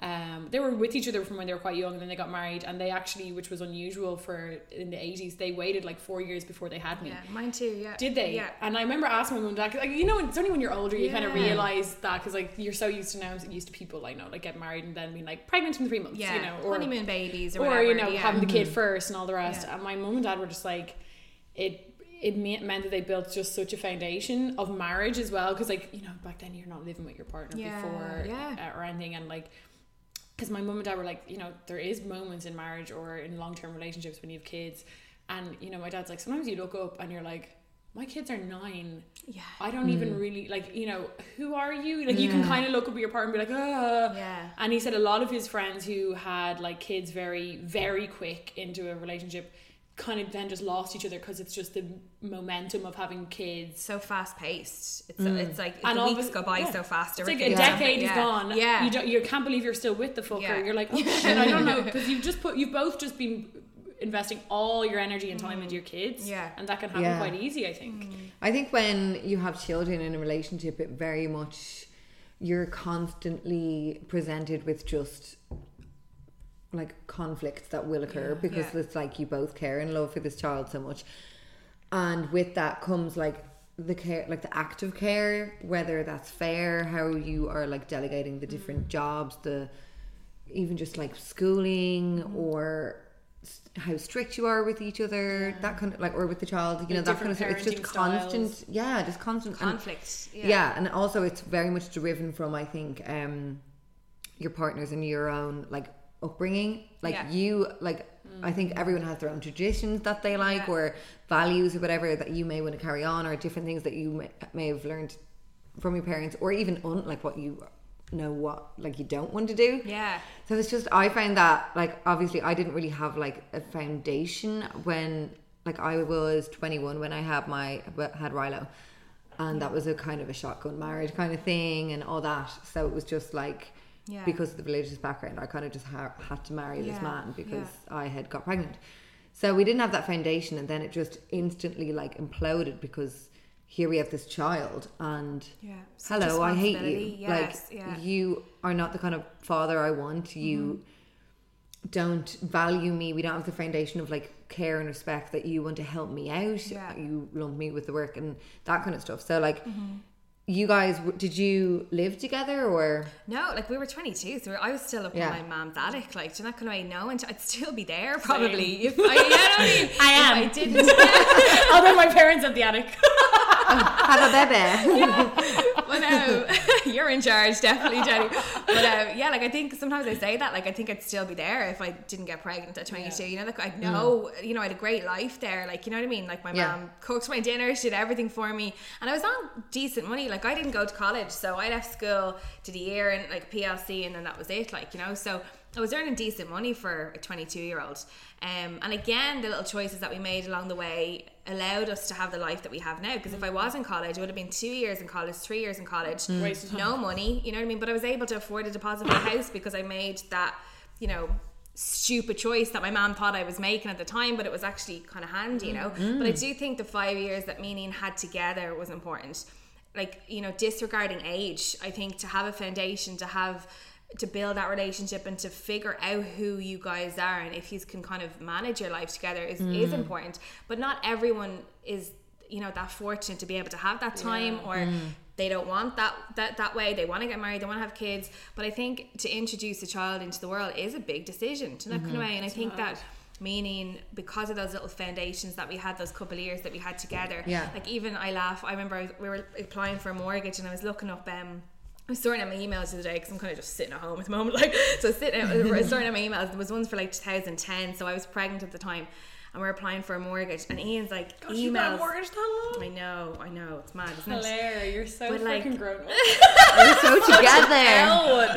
um, they were with each other from when they were quite young and then they got married and they actually which was unusual for in the 80s they waited like four years before they had me yeah, mine too, yeah. did they? Yeah. And I remember asking my mum and dad, 'cause, like you know, it's only when you're older you kind of realize that because like you're so used to now, used to people I know like get married and then being like pregnant in three months, Yeah, you know, or honeymoon babies or, or whatever. you know yeah. having the kid first and all the rest. Yeah. And my mum and dad were just like, it it meant that they built just such a foundation of marriage as well because like you know back then you're not living with your partner Yeah, before yeah. uh, or anything and like because my mum and dad were like, you know, there is moments in marriage or in long term relationships when you have kids, and you know, my dad's like, sometimes you look up and you're like, my kids are nine. Yeah. I don't even really like, you know, who are you? Like, you can kind of look up at your partner and be like, ah. Yeah. And he said a lot of his friends who had like kids very, very quick into a relationship kind of then just lost each other because it's just the momentum of having kids. so fast paced. It's mm. it's like And the weeks go by yeah. so fast. It's like everything a is decade different. is yeah. gone. Yeah. you don't, you can't believe you're still with the fucker. Yeah. You're like, oh shit, I don't know, because you've just put, you've both just been investing all your energy and time mm. into your kids. Yeah. and that can happen Yeah. quite easy, I think. Mm. I think when you have children in a relationship, it very much you're constantly presented with just like conflicts that will occur because Yeah. it's like you both care and love for this child so much, and with that comes like the care, like the act of care, whether that's fair, how you are like delegating the different jobs, the even just like schooling or s- how strict you are with each other that kind of like or with the child you know Like that kind of stuff it's just constant styles. yeah just constant and- yeah. yeah. and also it's very much driven from i think um your partners and your own like upbringing like Yeah. you like i think mm. everyone has their own traditions that they like Yeah. or values or whatever that you may want to carry on or different things that you may, may have learned from your parents or even un, like what you know what like you don't want to do Yeah. so it's just I find that like obviously I didn't really have like a foundation when like I was 21 when I had my had Rilo, and that was a kind of a shotgun marriage kind of thing and all that. So it was just like Yeah. because of the religious background, I kind of just ha- had to marry this man because yeah. I had got pregnant. So we didn't have that foundation, and then it just instantly like imploded because here we have this child and Yeah, hello i hate you. Yes, like yeah. Mm-hmm. you are not the kind of father i want you don't value me we don't have the foundation of like care and respect that you want to help me out Yeah. Mm-hmm. you lump me with the work and that kind of stuff so like you guys did you live together or No, like we were 22, so I was still up Yeah. in my mom's attic. Like, do you not going to know? And I'd still be there probably. If I, you know what I mean? I am. If I didn't. Although my parents at the attic. Oh, have a baby but no, you're in charge, definitely, Jenny. But um, yeah, like I think sometimes I say that, like I think I'd still be there if I didn't get pregnant at 22. You know, like I know, you know, I had a great life there. Like you know what I mean? Like my Mm. Yeah. mom cooked my dinner, she did everything for me, and I was on decent money. Like I didn't go to college, so I left school, did a year in like PLC, and then that was it. Like you know, so I was earning decent money for a 22 year old. Um, and again, the little choices that we made along the way allowed us to have the life that we have now. Because if I mm. was in college, it would have been two years in college, three years in college, Waste of time. no money, you know what I mean? But I was able to afford a deposit for a house because I made that, you know, stupid choice that my mom thought I was making at the time, but it was actually kind of handy, you know. Mm. But I mm. do think the five years that me and Ian had together was important. Like, you know, disregarding age, I think to have a foundation, to have to build that relationship and to figure out who you guys are and if you can kind of manage your life together is, is mm. important. But not everyone is, you know, that fortunate to be able to have that time or mm. they don't want that that that way. They want to get married they want to have kids. But i think to introduce a child into the world is a big decision to that kind of way. And i think that meaning because of those little foundations that we had those couple of years that we had together Yeah. like even i laugh i remember I was, we were applying for a mortgage and i was looking up um I was sorting out my emails the other day because I'm kind of just sitting at home at the moment. Like, so sitting sorting out my emails. There was ones for like 2010, so I was pregnant at the time, and we are applying for a mortgage. And Ian's like, Gosh, you've got a emails. mortgage that long? I know, I know, it's mad, isn't it? Hilarious. You're so But, like- grown up. We're so together.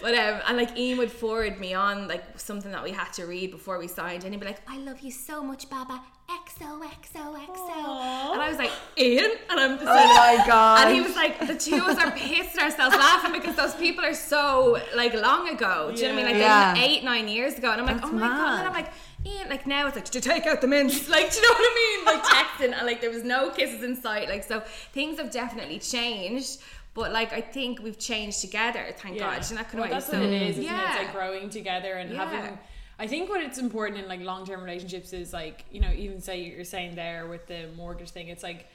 but um, and like Ian would forward me on like something that we had to read before we signed, and he'd be like, "I love you so much, Baba." XOXOXO. And I was like, Ian? And I'm just Oh my god. And he was like, the two of us are pissing ourselves laughing because those people are so like long ago. Do you know what I mean? Like Yeah. eight, nine years ago. And I'm like, That's oh my god. And I'm like, Ian, like now it's like, you take out the mints? Like, do you know what I mean? Like texting and like there was no kisses in sight. Like so things have definitely changed. But like I think we've changed together, thank God. And that kind well, of that's So, what it is, isn't it? yeah. It's like growing together and Yeah. having. I think what it's important in like long term relationships is like you know even say you're saying there with the mortgage thing, it's like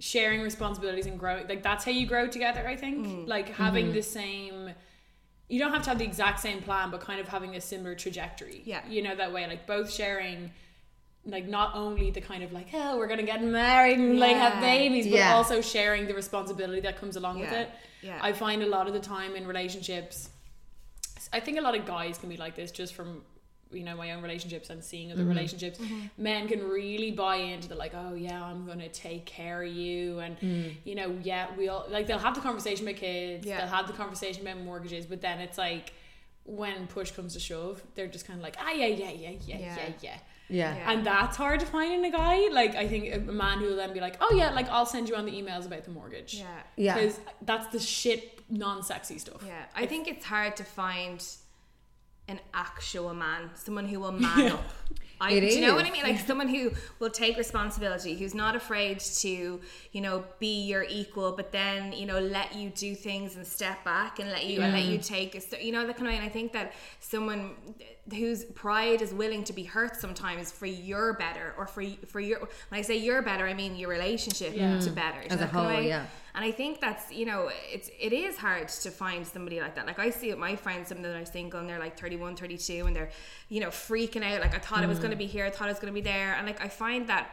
sharing responsibilities and growing. Like that's how you grow together. I think Mm. like having the same. You don't have to have the exact same plan, but kind of having a similar trajectory. Yeah. you know that way, like both sharing. Like not only the kind of like oh we're gonna get married and like have babies, but Yeah. also sharing the responsibility that comes along with it. Yeah. I find a lot of the time in relationships, I think a lot of guys can be like this just from you know my own relationships and seeing other mm-hmm. relationships. Mm-hmm. Men can really buy into the like, oh yeah, I'm gonna take care of you, and mm. you know, yeah, we all like they'll have the conversation about kids, Yeah. they'll have the conversation about mortgages, but then it's like when push comes to shove, they're just kind of like, ah yeah, yeah, yeah, yeah, yeah, Yeah. yeah. yeah. Yeah. And that's hard to find in a guy. Like I think a a man who will then be like, "Oh yeah, like I'll send you on the emails about the mortgage." Yeah. Yeah. because that's the shit, non-sexy stuff. Yeah, I think it's hard to find an actual man, someone who will man up. I, It do you know what I mean? Like someone who will take responsibility, who's not afraid to, you know, be your equal, but then you know let you do things and step back and let you and let you take, a, you know, that kind of. And I think that someone whose pride is willing to be hurt sometimes for your better or for for your. When I say your better, I mean your relationship to better. As a whole, way? yeah. And I think that's you know it's it is hard to find somebody like that. Like I see it, my friends, some that are single and they're like 31, 32 and they're you know freaking out. Like I thought it was going to mm. be here, I thought it was going to be there, and like I find that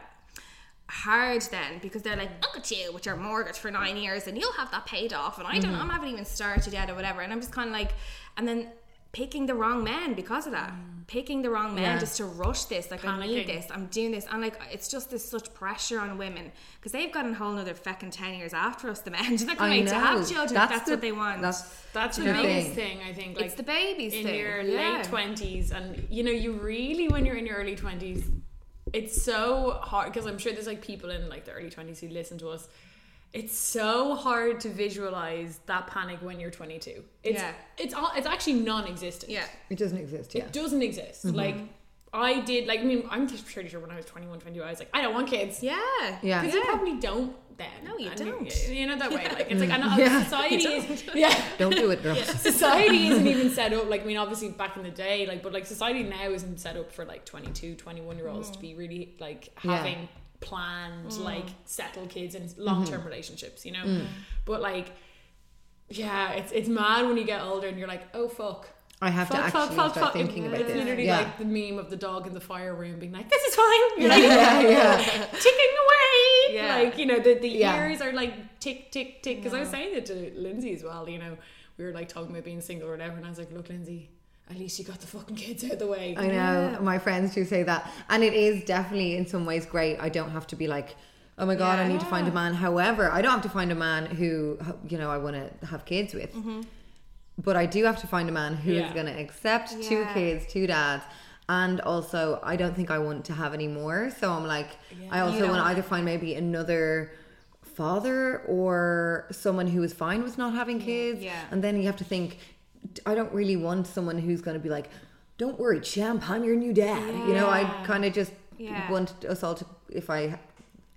hard then because they're like look at you with your mortgage for nine years and you'll have that paid off and I don't mm-hmm. I haven't even started yet or whatever. And I'm just kind of like and then picking the wrong man because of that mm. picking the wrong man Yeah. just to rush this like I need Panicking. this I'm doing this and like it's just this such pressure on women because they've got a whole another fucking 10 years after us the men to, I to know. have children if that's the- what they want That's That's the the biggest thing. thing. I think. Like it's the babies in thing your yeah. late twenties, and you know, you really when you're in your early twenties, it's so hard because I'm sure there's like people in like the early twenties who listen to us. It's so hard to visualize that panic when you're 22. It's Yeah. it's it's actually non-existent. yeah it doesn't exist. Yeah. It doesn't exist. Mm-hmm. Like I did like I mean I'm pretty sure when I was 21, 22 I was like I don't want kids. yeah Yeah. Because you probably don't then. No, you And don't. You know that way. Like it's like I know Yeah. society is yeah. Don't do it, girls. society isn't even set up like i mean obviously back in the day like but like society now isn't set up for like 22 21 year olds to be really like Yeah. having planned mm. like settled kids and long-term mm-hmm. relationships you know mm. but like yeah it's it's mad when you get older and you're like oh fuck I have to Fuck, fuck, actually fuck, start fuck. thinking about it's this. literally yeah. like the meme of the dog in the fire room being like, "This is fine." You're like, yeah, yeah. ticking away. Yeah. Like, you know, the, the Yeah. years are like tick, tick, tick. Because I was saying it to Lindsay as well, you know, we were like talking about being single or whatever. And I was like, look, Lindsay, at least you got the fucking kids out of the way. I know my friends do say that, and it is definitely in some ways great. I don't have to be like, oh my god, I need to find a man. However, I don't have to find a man who you know I want to have kids with. Mm-hmm. but I do have to find a man who is Yeah. going to accept two kids, two dads. And also, I don't think I want to have any more. So I'm like, I also want to either find maybe another father or someone who is fine with not having kids. Yeah. And then you have to think, I don't really want someone who's going to be like, don't worry, champ, I'm your new dad. You know, I kind of just Yeah. want us all to, if I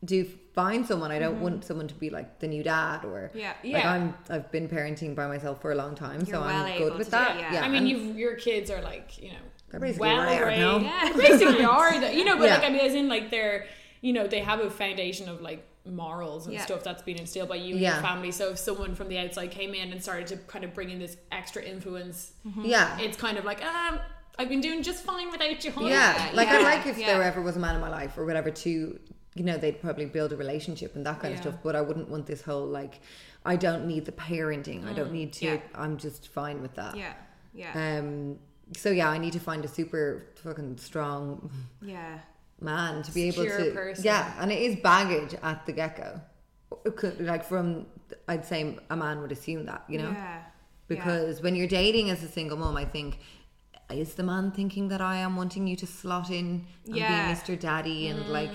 do find someone, I don't want someone to be like the new dad or Mm-hmm. Yeah. like Yeah. I'm I've been parenting by myself for a long time, You're so well I'm good with that. it, yeah. yeah. I mean, you've, your kids are like, you know, They're basically well rare raised. now. Yeah. Basically are. that- You know, but Yeah. like, I mean, as in, like, they're, you know, they have a foundation of like morals and Yeah. stuff that's been instilled by you and Yeah. your family. So if someone from the outside came in and started to kind of bring in this extra influence, yeah. it's kind of like, um, I've been doing just fine without you, honey. yeah, like I yeah, like if yeah. there ever was a man in my life or whatever to, you know, they'd probably build a relationship and that kind of stuff. But I wouldn't want this whole like, I don't need the parenting. I don't need to. Yeah. I'm just fine with that. Yeah. Yeah. Um. So yeah, I need to find a super fucking strong yeah. Man to be able to. person. Yeah, and it is baggage at the get go. Like from, I'd say a man would assume that, you know. Yeah. Because when you're dating as a single mom, I think is the man thinking that I am wanting you to slot in and Yeah. be Mr. Daddy and mm. like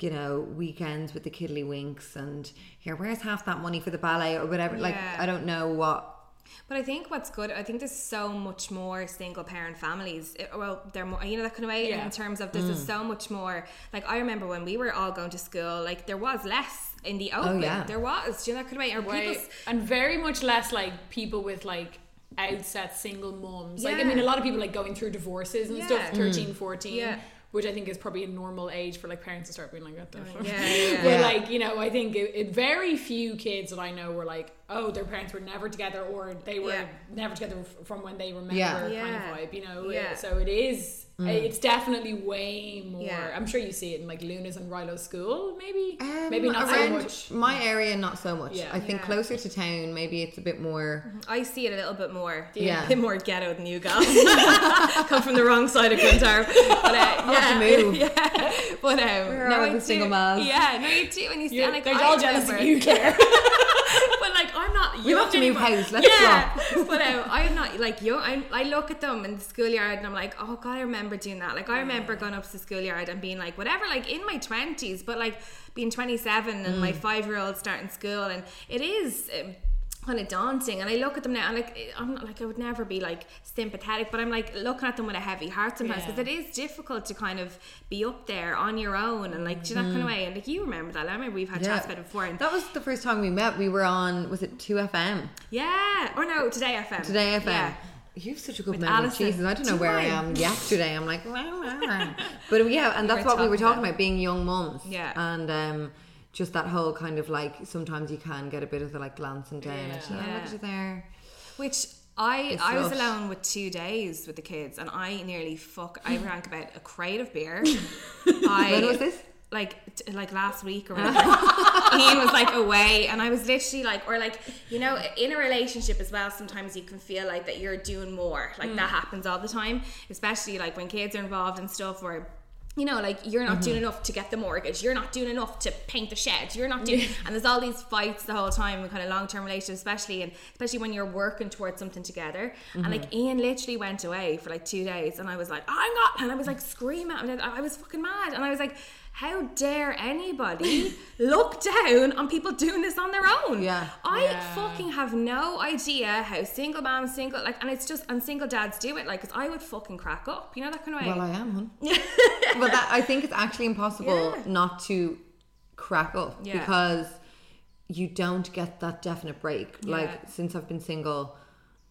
you know weekends with the kiddly winks and here where's half that money for the ballet or whatever like I don't know what But I think what's good, I think there's so much more single parent families. It- well, they're more, you know, that kind of way Yeah. in terms of there's Mm. so much more. Like, I remember when we were all going to school, like, there was less in the open. Oh, yeah. There was, do you know, that kind of way. Or people's, and very much less like people with like outset single mums. Like, I mean, a lot of people like going through divorces and Yeah. stuff, 13, 14. Yeah. Which I think is probably a normal age for like parents to start being like, what the fuck? yeah, yeah, but yeah. like, you know, I think it, it, very few kids that I know were like, oh, their parents were never together or they were Yeah. never together from when they remember Yeah. kind Yeah. of vibe, you know? Yeah. So it is, it's definitely way more. Yeah. I'm sure you see it in like Luna's and Rilo's school, maybe? Um, maybe not so much. my area not so much Yeah. I think Yeah. closer to town maybe it's a bit more I see it a little bit more. Yeah. A bit more ghetto than you guys. Come from the wrong side of Clontarf. But, uh, yeah. move. Yeah. But, um, Where no, are I the do- single moms? Yeah, no, you do. And you see, You're- like, they're all jealous of you, Claire. I'm not. We have to move house, let's yeah, but um, I'm not like young. I, I look at them in the schoolyard and I'm like, oh god, I remember doing that. Like I remember going up to the schoolyard and being like, whatever, like in my twenties, but like being 27 and Mm. my five year old starting school, and it is. Um, kind of daunting and I look at them now and like I'm not like I would never be like sympathetic but I'm like looking at them with a heavy heart sometimes Yeah. because it is difficult to kind of be up there on your own and like do that kind of way and like you remember that I remember we've had chats about it before and Mm. that was the first time we met we were on was it 2FM yeah or no today FM Today FM. yeah. You have such a good With memory. Alison. Jesus, I don't know Do where I I? am yesterday. I'm like, but yeah, and that's what we were talking about- about being young mums. Yeah. and um, just that whole kind of like sometimes you can get a bit of the like glancing down at. Oh, Yeah. look at you there. Which I I was alone with two days with the kids and I nearly fuck I drank about a crate of beer. I When was this? Like t- like last week or whatever. Ian was like away and I was literally like or like you know in a relationship as well sometimes you can feel like that you're doing more. Like that mm. happens all the time, especially like when kids are involved and stuff or you know, like you're not doing mm-hmm. enough to get the mortgage. You're not doing enough to paint the shed. You're not doing, and there's all these fights the whole time in kind of long term relationships, especially and especially when you're working towards something together. And like mm-hmm. Ian literally went away for like two days, and I was like, I'm not, and I was like screaming, him. I was fucking mad, and I was like, how dare anybody look down on people doing this on their own? Yeah. I Yeah. fucking have no idea how single moms, single like, and it's just and single dads do it. Like, cause I would fucking crack up, you know that kind of way. Well, I am, hun. but that I think it's actually impossible Yeah. not to crack up Yeah. because you don't get that definite break. Like since I've been single,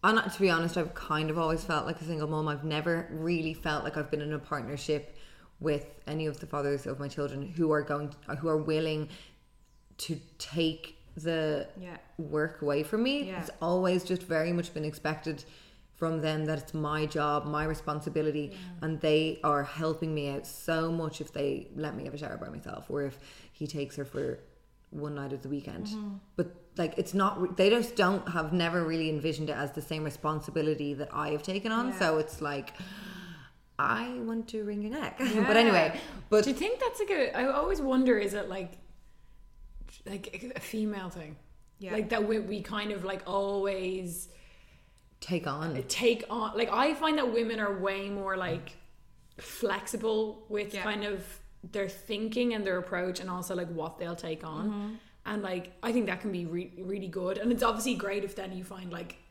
and to be honest, I've kind of always felt like a single mom. I've never really felt like I've been in a partnership with any of the fathers of my children who are going, who are willing to take the Yeah. work away from me. Yeah. It's always just very much been expected from them that it's my job, my responsibility, and they are helping me out so much if they let me have a shower by myself or if he takes her for one night of the weekend. Mm-hmm. But like, it's not, they just don't have never really envisioned it as the same responsibility that I have taken on. So it's like, I want to wring your neck. but anyway, but Do you think that's like a? I always wonder, is it like, like a female thing? Yeah. Like that we, we kind of like always take on. take on like I find that women are way more like flexible with Yeah. kind of their thinking and their approach and also like what they'll take on Mm-hmm. and like I think that can be re- really good and it's obviously great if then you find like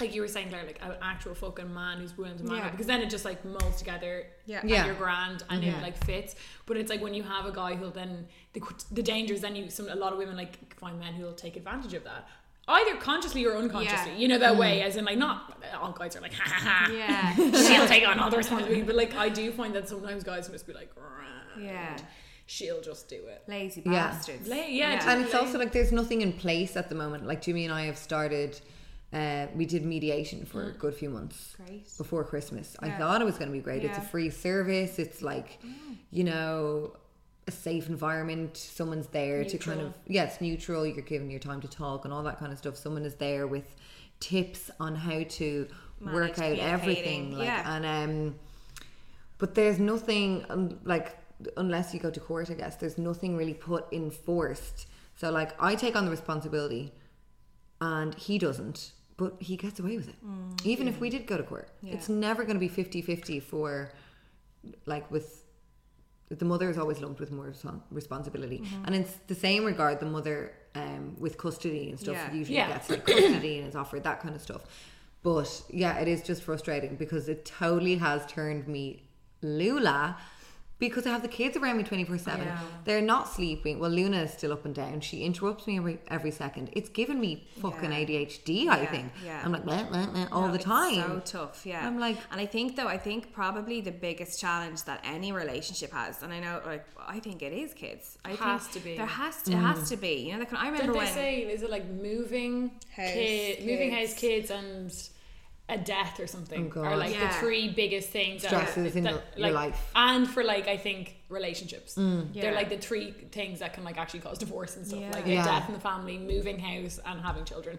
like you were saying there like an actual fucking man who's willing to man Yeah. up, because then it just like molds together Yeah. and Yeah. you're grand and it mm-hmm. like fits but it's like when you have a guy who'll then the, the danger is then you some a lot of women like find men who'll take advantage of that either consciously or unconsciously Yeah. you know that way mm-hmm. as in like not all guys are like ha ha ha Yeah. she'll take on all the responsibility but like I do find that sometimes guys must be like "Grand." Yeah. she'll just do it Lazy Yeah. bastards. La- yeah, and it's also like there's nothing in place at the moment. Like Jimmy and I have started. Uh, we did mediation for a good few months Great. before Christmas. I thought it was going to be great. It's a free service. It's like, you know, a safe environment. Someone's there to kind of yeah, it's neutral. You're given your time to talk and all that kind of stuff. Someone is there with tips on how to work out everything. Like yeah. and um, but there's nothing um, like unless you go to court i guess there's nothing really put enforced so like i take on the responsibility and he doesn't but he gets away with it. Even if we did go to court it's never going to be 50-50 for like with the mother is always lumped with more respon- responsibility. And in the same regard the mother um, with custody and stuff Yeah. usually Yeah. gets like custody and is offered that kind of stuff. But yeah it is just frustrating because it totally has turned me lula because I have the kids around me 24 7. They're not sleeping. Well, Luna is still up and down. She interrupts me every, every second. It's given me fucking Yeah. ADHD, I Yeah, think. yeah. I'm like, meh, meh, meh, all No, the it's time. So tough, yeah. I'm like- and I think though, I think probably the biggest challenge that any relationship has, and I know, like, I think it is kids. I Has to be. There has to, it mm. has to be. You know, like, I remember Don't they when. say is it like moving House, kid, moving house, kids, and a death or something Oh, are like Yeah. the three biggest things that- Stresses in that, your like, life. and for like I think relationships. Mm. They're like the three things that can like actually cause divorce and stuff, Yeah. like Yeah. a death in the family, moving house, and having children.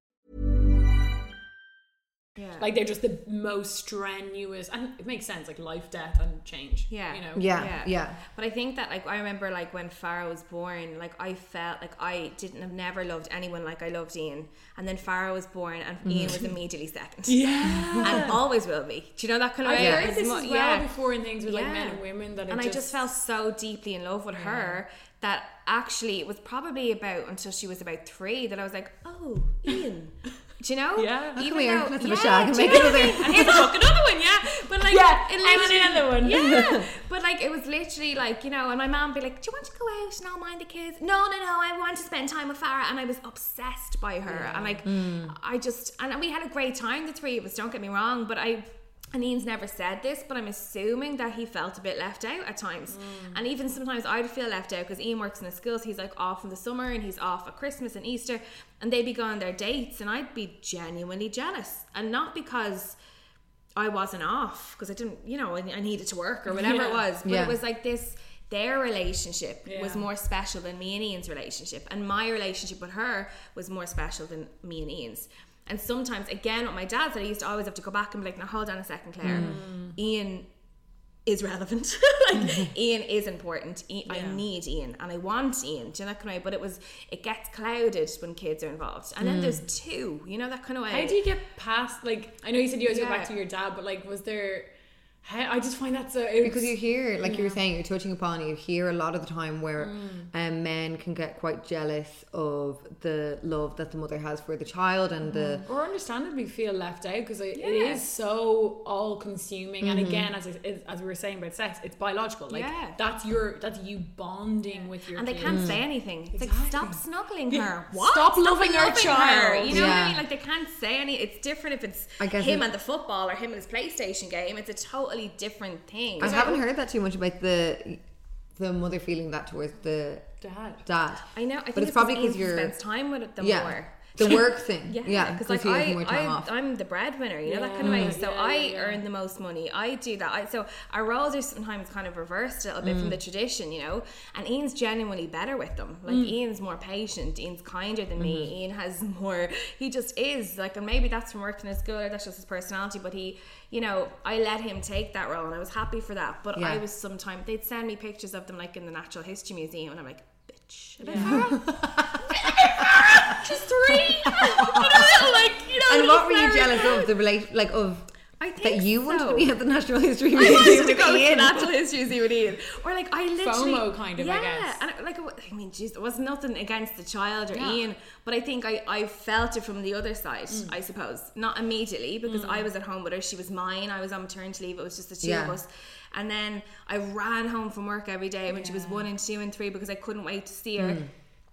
Like they're just the most strenuous, and it makes sense, like life, death, and change. Yeah. you know. Yeah, yeah. yeah. But I think that like I remember like when Farah was born, like I felt like I didn't have never loved anyone like I loved Ian, and then Farah was born, and mm-hmm. Ian was immediately second. Yeah. and always will be. Do you know that kind of I've way? heard this mo- as well before in things with like men and women that it and just, I just felt so deeply in love with her that actually it was probably about until she was about three that I was like, oh, Ian. Do you know? Yeah. Come Even here, though- let's have a yeah, shag and make know what I another. mean? And here's a fuck another one, yeah. But like, Yeah, it and literally- another one. Yeah. but like, it was literally like, you know, and my mom be like, "Do you want to go out and I'll mind the kids?" No, no, no. I want to spend time with Farah, and I was obsessed by her, and like, mm. I just, and we had a great time, the three of us. Don't get me wrong, but I. And Ian's never said this, but I'm assuming that he felt a bit left out at times. Mm. And even sometimes I'd feel left out because Ian works in the schools. He's like off in the summer and he's off at Christmas and Easter. And they'd be going on their dates and I'd be genuinely jealous. And not because I wasn't off, because I didn't, you know, I I needed to work or whatever it was. But Yeah. it was like this their relationship was more special than me and Ian's relationship. And my relationship with her was more special than me and Ian's. And sometimes, again, what my dad said, I used to always have to go back and be like, now hold on a second, Claire. Mm. Ian is relevant. like, Ian is important. I- I need Ian and I want Ian. Do you know that kind of way? But it was, it gets clouded when kids are involved. And then there's two, you know, that kind of way. How do you get past like I know you said you always go back to your dad, but like was there I just find that so because you hear like you were saying you're touching upon you hear a lot of the time where Mm. um, men can get quite jealous of the love that the mother has for the child and the or understandably feel left out because it, it Yeah. is so all consuming and again as, I, as we were saying about sex it's biological like Yeah. that's your that's you bonding with your and they kid. can't say anything. It's like stop snuggling Yeah. her. Stop loving our her. child. You know what I mean? Like they can't say any. It's different if it's I guess him it- and the football or him and his PlayStation game. It's a totally different thing. I haven't heard that too much about the the mother feeling that towards the dad dad I know. I think but it's probably because he you're spends time with them yeah more. The work thing Yeah, yeah because because like I, more time I, off I'm the breadwinner, you know that kind of Yeah, way. So yeah, I yeah, yeah. earn the most money. I do that. I, so our roles are sometimes kind of reversed a little bit from Mm. the tradition, you know. And Ian's genuinely better with them. Like Mm. Ian's more patient. Ian's kinder than me. Mm-hmm. Ian has more. He just is like, and maybe that's from working in school or that's just his personality. But he, you know, I let him take that role, and I was happy for that. But Yeah. I was sometimes they'd send me pictures of them like in the Natural History Museum, and I'm like. Bitch, just three. you know, like you know. and what were you jealous of the relation like of I think that you wanted so. to be at the National History I Museum wanted to with go to Ian. natural history museum with Ian, or like I literally FOMO kind of, I guess. and I- like I mean, geez, there was nothing against the child or Yeah. Ian, but I think I I felt it from the other side, Mm. I suppose, not immediately because I was at home with her, she was mine, I was on maternity leave, it was just the two Yeah. of us. And then I ran home from work every day when she was one and two and three because I couldn't wait to see her. Mm.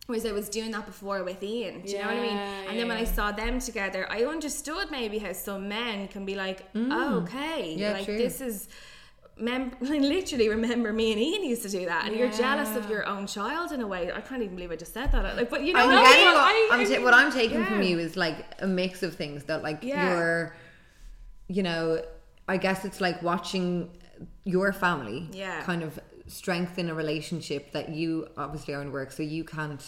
Whereas I was doing that before with Ian. Do you know what I mean? Yeah, And then when I saw them together, I understood maybe how some men can be like, oh, okay, Mm. Yeah, like true. this is. Mem- I literally remember me and Ian used to do that, and you're jealous of your own child in a way. I can't even believe I just said that. Like, but you know, I'm what I, I'm ta- what I'm taking yeah. from you is like a mix of things that like Yeah. you're, you know, I guess it's like watching your family Yeah. kind of strengthen a relationship that you obviously are in work, so you can't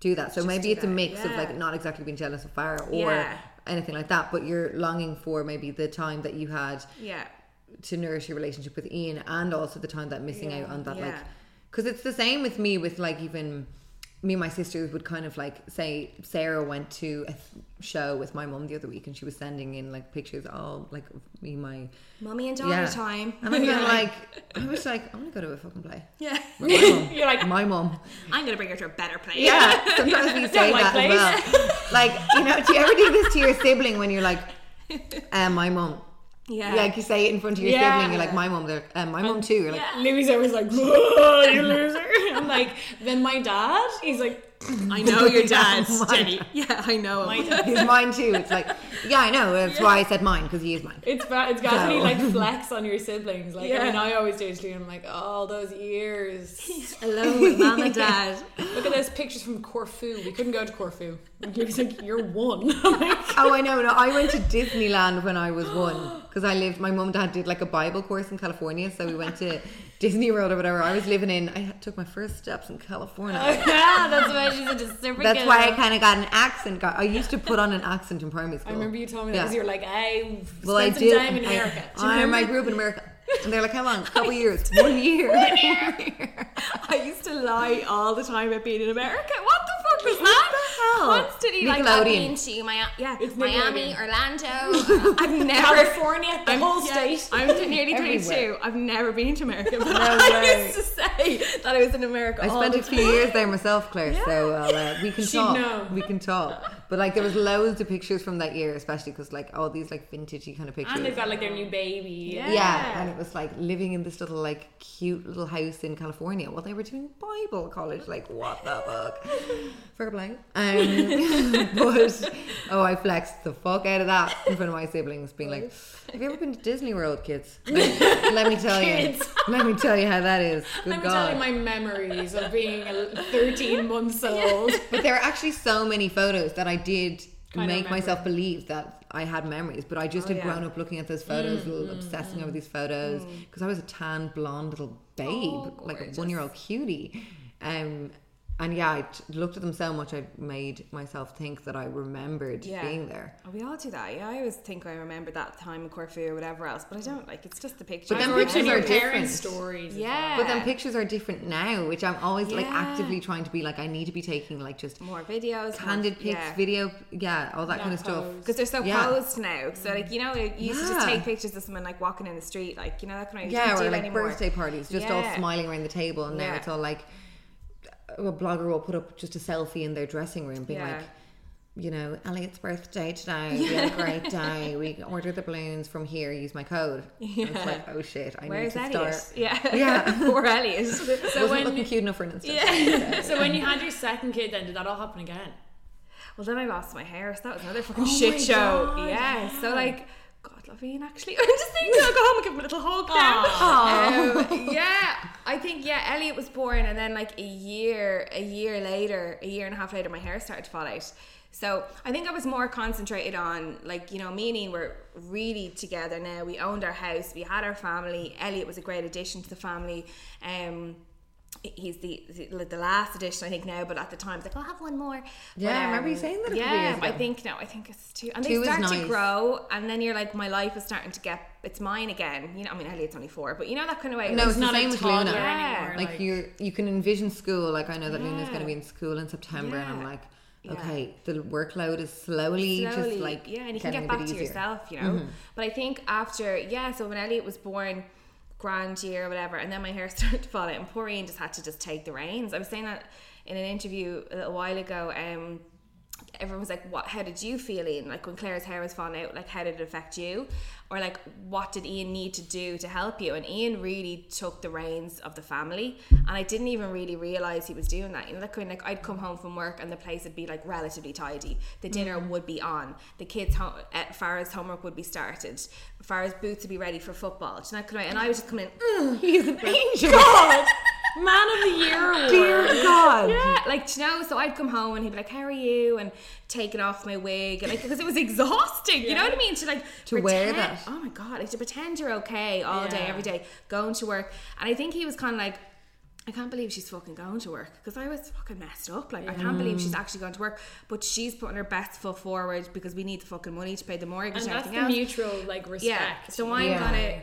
do that. So maybe do it's a that, mix of like not exactly being jealous of Farah or Yeah. anything like that, but you're longing for maybe the time that you had Yeah, to nourish your relationship with Ian and also the time that missing out on that like because it's the same with me with like even me and my sisters would kind of like say Sarah went to a show with my mom the other week and she was sending in like pictures all like of me my mummy and daughter yeah time. and I'm Yeah. like I was like I want to go to a fucking play yeah. You're like- my mum I'm gonna bring her to a better place. yeah sometimes we say like that as well like you know do you ever do this to your sibling when you're like uh, my mum yeah. like you say it in front of your Yeah. sibling you're like my mum they're um, my mum too you're like Louis always like you loser I'm like then my dad he's like I know your dad, Yeah, Jenny. Yeah, I know him. He's mine too. It's like, yeah, I know. That's why I said mine because he is mine. It's ba- it's got to be So- like flex on your siblings. Like I Yeah. mean, I always do it to. I'm like, all those years. Alone with mom and dad. Look at those pictures from Corfu. We couldn't go to Corfu. And he was like, "You're one." I'm Oh, I know. No, I went to Disneyland when I was one because I lived. My mom and dad did like a Bible course in California, so we went to Disney World or whatever. I was living in. I took my first steps in California. yeah, that's why she's a super. That's why I kind of got an accent. Got, I used to put on an accent in primary school. I remember you told me that because you're like, I Well, I spent some did. time in America. I, I, remember? grew up in America, and they're like, "How long? A couple years? One year? One year?" I used to lie all the time about being in America. What the fuck was that? What the hell? Constantly like I've been to my yeah, It's Miami, Nickelodeon. Orlando. I've never California, the I'm, whole yeah, state. I'm nearly Everywhere. 22. I've never been to America, but No I used to say that I was in America. I all spent a few years there myself, Claire. So uh, we can talk. know. We can talk. But like, there was loads of pictures from that year, especially because like all these like vintagey kind of pictures. and they've got like their new baby. Yeah. yeah, and it was like living in this little like cute little house in California while they were doing Bible college. Like, what the fuck? Fair play. Um, but oh, I flexed the fuck out of that in front of my siblings, being like, "Have you ever been to Disney World, kids? Like, let me tell you. Kids. Let me tell you how that is. Good Let me God. tell you my memories of being a 13 months old. But there are actually so many photos that I did Kinda make remember. myself believe that I had memories, but I just had yeah. grown up looking at those photos, little obsessing over these photos because I was a tan blonde little babe, like a one year old cutie. Um, and yeah, I looked at them so much, I made myself think that I remembered Yeah. being there. Oh, we all do that. Yeah, I always think I remember that time in Corfu or whatever else, but I don't. Like, it's just the picture. But then pictures are different. stories. Yeah. But then pictures are different now, which I'm always like actively trying to be like, I need to be taking like just more videos, candid more, pics, yeah. video, yeah, all that Yeah, kind of stuff. Because they're so Yeah. posed now. So like you know, you used to just take pictures of someone like walking in the street, like you know that kind of. Yeah, or like anymore. birthday parties, just all smiling around the table, and now Yeah. it's all like a blogger will put up just a selfie in their dressing room, being Yeah. like, you know, Elliot's birthday today. We had a great day. We ordered the balloons from here. Use my code. And It's like, oh shit, I Where's need to Elliot? start. Yeah, Yeah. poor Elliot. So Wasn't when looking cute enough for an Insta. yeah. so when you had your second kid, then did that all happen again? Well, then I lost my hair, so that was another oh fucking Oh shit show. God, yeah. So like, Actually, I'm just thinking I'll go home and give him a little hug now. Um, yeah, I think yeah. Elliot was born, and then like a year, a year later, a year and a half later, my hair started to fall out. So I think I was more concentrated on like you know me and Ian were really together now. We owned our house, we had our family. Elliot was a great addition to the family. Um, he's the the, the last edition I think now, but at the time it's like I'll have one more. Yeah, But, I remember you um, saying that a couple Yeah, years I think no, I think it's two, and Two they start nice. to grow, and then you're like, my life is starting to get it's mine again. You know, I mean, Elliot's only four, but you know that kind of way. No, Like, it's the not a same with toddler Luna. anymore. Like, you, you can envision school. Like I know that Luna's Yeah. going to be in school in September, and I'm Yeah. like, Yeah. okay, the workload is slowly, slowly, just like yeah, and you can get a back to easier. yourself, you know. Mm-hmm. But I think after yeah, so when Elliot was born, grand year or whatever, and then my hair started to fall out, and poor Ian just had to just take the reins. I was saying that in an interview a little while ago. Um, everyone was like, "What? How did you feel, Ian? Like when Claire's hair was falling out, like how did it affect you, or like what did Ian need to do to help you?" And Ian really took the reins of the family, and I didn't even really realize he was doing that. You know, like when like I'd come home from work and the place would be like relatively tidy, the dinner would be on, the kids' home, uh, Farah's homework would be started, Farah's boots would be ready for football. Do you know, that kind of way? and I was just coming in. "Mm, He's an angel. God, man of the year award. Dear God. Yeah, like you know, so I'd come home and he'd be like, "How are you?" and taking off my wig, and like because it was exhausting. You know what I mean? To like To wear pretend- that. Oh my god! Like to pretend you're okay all day, every day, going to work, and I think he was kind of like. I can't believe she's fucking going to work because I was fucking messed up. Like, I can't believe she's actually going to work, but she's putting her best foot forward because we need the fucking money to pay the mortgage and, And that's everything the else. mutual like respect. Yeah, so I'm Yeah.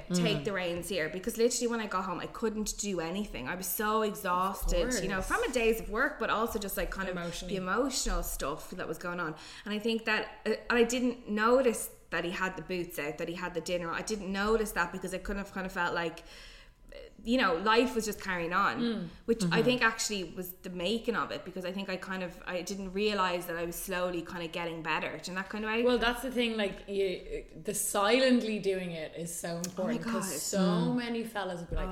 gonna take the reins here because literally when I got home, I couldn't do anything. I was so exhausted, you know, from a days of work, but also just like kind of Emotionally. the emotional stuff that was going on. And I think that, uh, and I didn't notice that he had the boots out, that he had the dinner. I didn't notice that because I could have kind of felt like. You know, life was just carrying on, Mm. which Mm-hmm. I think actually was the making of it because I think I kind of I didn't realize that I was slowly kind of getting better in that kind of way. Well, that's the thing. Like, you, the silently doing it is so important because God. so many fellas would be like,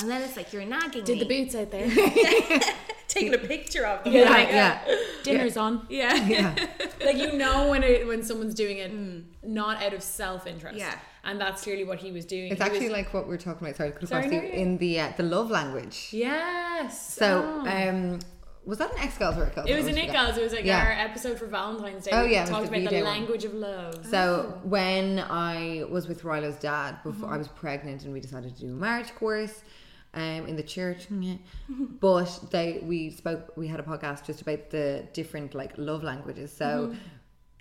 and then it's like you're nagging "Did me. the boots out there? taking a picture of them. Yeah, Like, yeah. Dinner's on." yeah. Yeah. like you know when it, when someone's doing it not out of self interest. Yeah. and that's clearly what he was doing. It's He actually was- like what we are talking about. Sorry, Sorry, no, you in the uh, the love language. yes. So, Oh. um, was that an X Girls or a Girls? It was an forget. Girls. It was like Yeah. our episode for Valentine's Day. Oh, We yeah, was talked the about the V-Day one. language of love. So when I was with Rilo's dad Mm-hmm. before I was pregnant and we decided to do a marriage course um, in the church, but they we spoke we had a podcast just about the different like love languages. So Mm-hmm.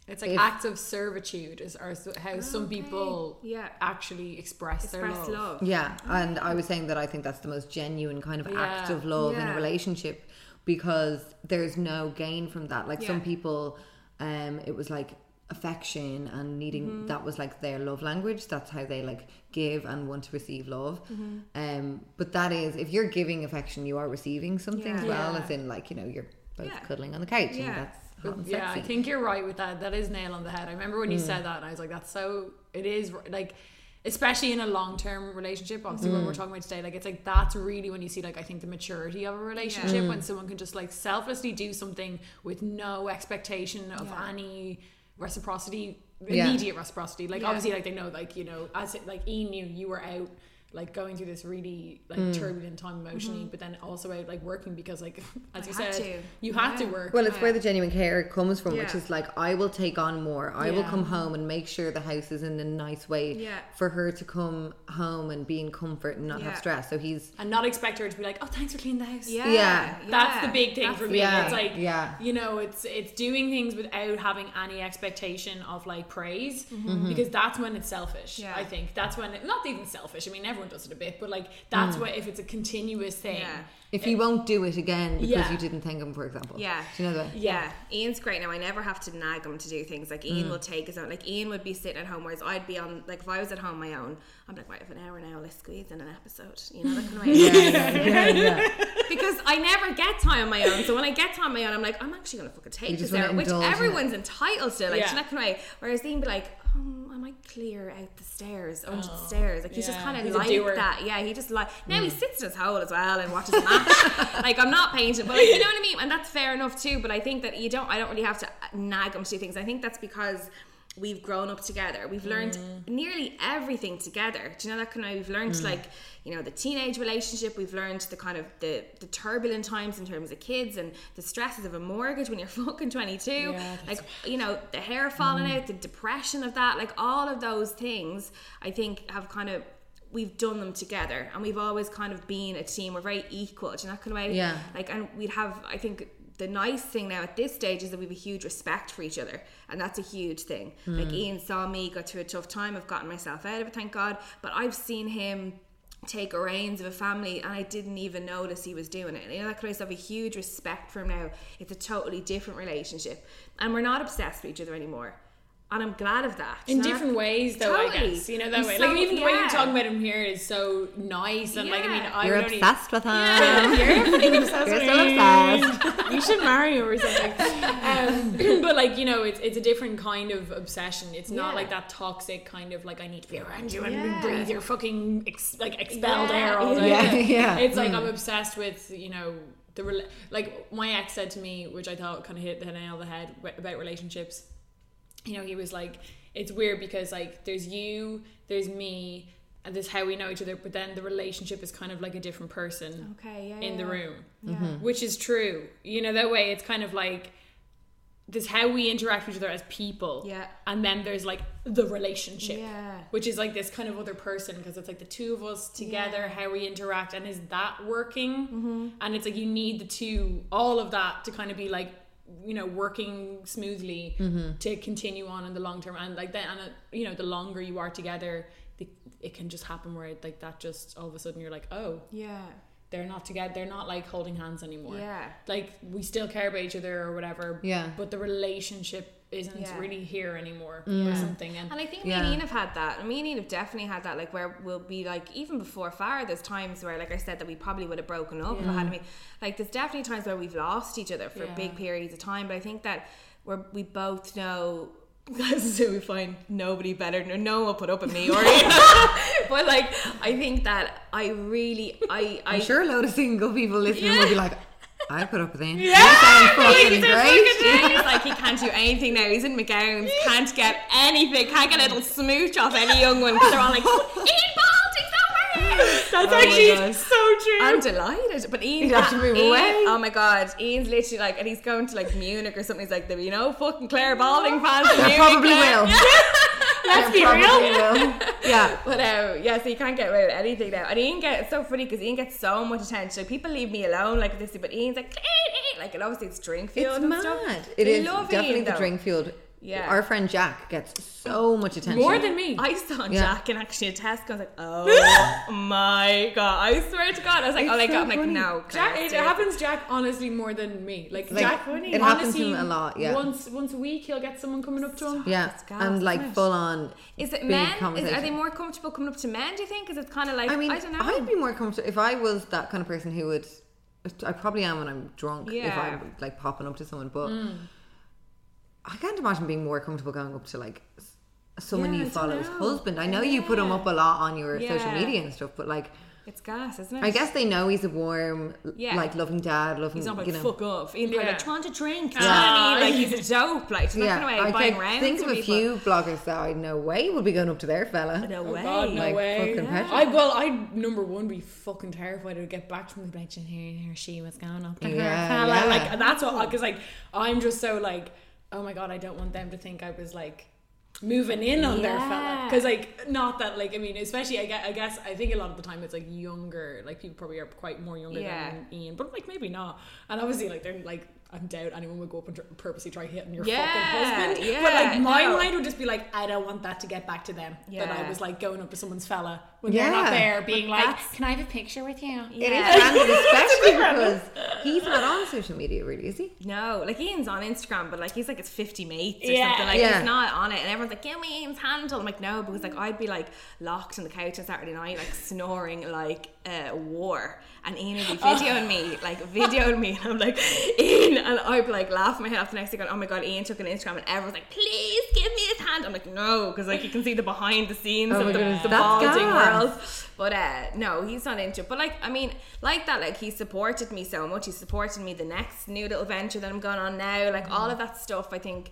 It's like If- acts of servitude is are so- how some people Yeah. actually express, their love. love. yeah, and I was saying that I think that's the most genuine kind of act of love in a relationship because there's no gain from that. Like some people, um, it was like affection and needing Mm-hmm. that was like their love language. That's how they like give and want to receive love. Mm-hmm. Um, but that is if you're giving affection, you are receiving something as well. Yeah. As in, like you know, you're both Yeah. cuddling on the couch, Yeah. and that's and Yeah, I think you're right with that. That is nail on the head. I remember when you Mm. said that, and I was like, "That's so." It is like, especially in a long term relationship. Obviously, Mm. what we're talking about today, like it's like that's really when you see like I think the maturity of a relationship Mm. when someone can just like selflessly do something with no expectation of Yeah. any reciprocity, Yeah. immediate reciprocity. Like Yeah. obviously, like they know, like you know, as it, like Ian knew you were out like going through this really like Mm. turbulent time emotionally, but then also out like working because like as you said, to. you had to work. Well, it's where the genuine care comes from, which is like I will take on more. I will come home and make sure the house is in a nice way Yeah. for her to come home and be in comfort and not Yeah. have stress. So he's and not expect her to be like, oh, thanks for cleaning the house. Yeah, Yeah. That's the big thing That's for me. Yeah, It's like, yeah. you know, it's it's doing things without having any expectation of like praise, because that's when it's selfish. Mm-hmm. Yeah. I think that's when it, not even selfish. I mean, everyone does it a bit, but like that's what if it's a continuous thing. Yeah. if he won't do it again because Yeah. you didn't thank him, for example. Yeah. Do you know that? Yeah. Ian's great now. I never have to nag him to do things. Like Mm. Ian will take his own. Like Ian would be sitting at home, whereas I'd be on. Like if I was at home my own, I'm like, right, I have an hour now. Let's squeeze in an episode. You know that kind of way. yeah, yeah. because I never get time on my own. So when I get time on my own, I'm like, I'm actually gonna fucking take You this just wanna hour, which indulge it. everyone's entitled to. Like Yeah. yeah. that kind of way. Whereas Ian be like, um, I might clear out the stairs, under the stairs. Like he's just kind of like that. Yeah, he just like now he sits in his hole as well and watches a match. like I'm not painting, but like, you know what I mean. And that's fair enough too. But I think that you don't. I don't really have to nag him to do things. I think that's because. We've grown up together. We've learned mm. nearly everything together. Do you know that kind of? We've learned mm. like, you know, the teenage relationship. We've learned the kind of the the turbulent times in terms of kids and the stresses of a mortgage when you're fucking 22. Yeah, like, you know, the hair falling mm. out, the depression of that, like all of those things. I think have kind of we've done them together, and we've always kind of been a team. We're very equal. Do you know that kind of way? Yeah. Like, and we'd have. I think the nice thing now at this stage is that we have a huge respect for each other, and that's a huge thing. Like hmm. Ian saw me go through a tough time. I've gotten myself out of it, thank God. But I've seen him take reins of a family, and I didn't even notice he was doing it. And you know that kind of stuff. A huge respect for him now. It's a totally different relationship, and we're not obsessed with each other anymore. And I'm glad of that. In You know? different ways, though, I guess you know that I'm way. so- like even the way you're talking about him here is so nice, and like I mean, Yeah. I You're would only- obsessed with him. Yeah, you're obsessed You're with so me. obsessed. You should marry him or something. Um, but like you know, it's it's a different kind of obsession. It's not Yeah. like that toxic kind of like I need to be around you and Yeah. breathe your fucking ex- like expelled Yeah. air all day. Yeah, yeah. It's like I'm obsessed with you know the rela- like my ex said to me, which I thought kind of hit the nail on the head about relationships. You know, he was like, it's weird because like there's you, there's me. And this is how we know each other, but then the relationship is kind of like a different person Okay, yeah, in the yeah. room, Yeah. which is true. You know, that way it's kind of like this is how we interact with each other as people. Yeah. And then there's like the relationship. Yeah. Which is like this kind of other person because it's like the two of us together, how we interact, and is that working? Mm-hmm. And it's like you need the two, all of that to kind of be like, you know, working smoothly to continue on in the long term. And like then, and uh, you know, the longer you are together, the, it can just happen where it, like that just all of a sudden you're like, oh, Yeah. they're not together they're not like holding hands anymore Yeah. like we still care about each other or whatever Yeah. but the relationship isn't Yeah. really here anymore or something and, And I think Yeah. me and Ian have had that. Me and Ian have definitely had that, like where we'll be like, even before fire, there's times where, like I said, that we probably would have broken up if I had me. Like there's definitely times where we've lost each other for Yeah. big periods of time. But I think that we're we both know. so we find nobody better. No, no one will put up with me or but like I think that I really I I I'm sure a lot of single people listening will be like, I put up with him. Yeah, You sound fucking he's a great. He's like he can't do anything now. He's in McGowan's, can't get anything, can't get a little smooch off any young one because they're all like, Ian over here. that's Oh actually so true I'm delighted, but Ian, He'd to move Ian- away. Oh my god, Ian's literally like, and he's going to like Munich or something. He's like, be no fucking Claire Balding fans Munich. probably Claire." will. Let's be real. Yeah. But um, yeah, so you can't get away with anything now. And Ian gets it's so funny because Ian gets so much attention. Like, people leave me alone like this, but Ian's like, like, and obviously it's drink fueled. It's mad. Stuff. It is love definitely Ian, the drink fueled. Yeah. Our friend Jack gets so much attention. more than me I saw Yeah. Jack in actually a Tesco. I was like, oh my god! I swear to God, I was like, It's oh my so god! I'm like, funny. no, Jack, Claire, it happens Jack honestly more than me like, Like, Jack it happens to him a lot, yeah. once once a week he'll get someone coming up to him Yeah, It's gas, and like isn't full on. Is it big men? Is, are they more comfortable coming up to men? Do you think? Because it's kind of like I mean, I don't know. I'd be more comfortable if I was that kind of person who would. I probably am when I'm drunk. If I'm like popping up to someone, but Mm. I can't imagine being more comfortable going up to like s- someone Yeah, you follow's know. husband. I know you put him up a lot on your social media and stuff, but like It's gas, isn't it? I guess they know he's a warm, Yeah. like loving dad, loving. He's not like you know. fuck off. Ian probably Yeah. like trying to drink. Do Yeah. you know what I mean? Like he's a dope. Like he's not Yeah, going I away buying can rounds. think of with a people. few bloggers that I no way would be going up to their fella. No Oh way. God, no Like, way. fucking petrol. I well, I number one be fucking terrified to get back to them and be like, "Did you hear, hear she was going up to Yeah, her fella?" yeah. Like and that's what because like I'm just so like, oh my god, I don't want them to think I was like moving in on their fella. Because like not that like I mean especially I guess, I guess I think a lot of the time it's like younger like people probably are quite more younger Yeah. than Ian but like maybe not. And obviously like they're like I doubt anyone would go up and tr- purposely try hitting your Yeah, fucking husband but like my no. mind would just be like I don't want that to get back to them that I was like going up to someone's fella when they're not there being like that's- can I have a picture with you It is Yeah. random, especially because he's not on social media, really, is he? No, like Ian's on Instagram, but like he's like it's 50 mates or Yeah. something. Like Yeah. he's not on it, and everyone's like, "Give me Ian's handle." I'm like, "No," because like I'd be like locked on the couch on Saturday night, like snoring like a war, and Ian would be oh. videoing me, like videoing me, and I'm like, "Ian," and I'd be like laughing my head off the next day, going, "Oh my god, Ian took an Instagram," and everyone's like, "Please give me his hand." I'm like, "No," because like you can see the behind the scenes Oh of the, goodness, the balding gas. world. But uh no, he's not into it. But like I mean, like that, like he supported me so much. He supported me the next new little venture that I'm going on now. Like all of that stuff I think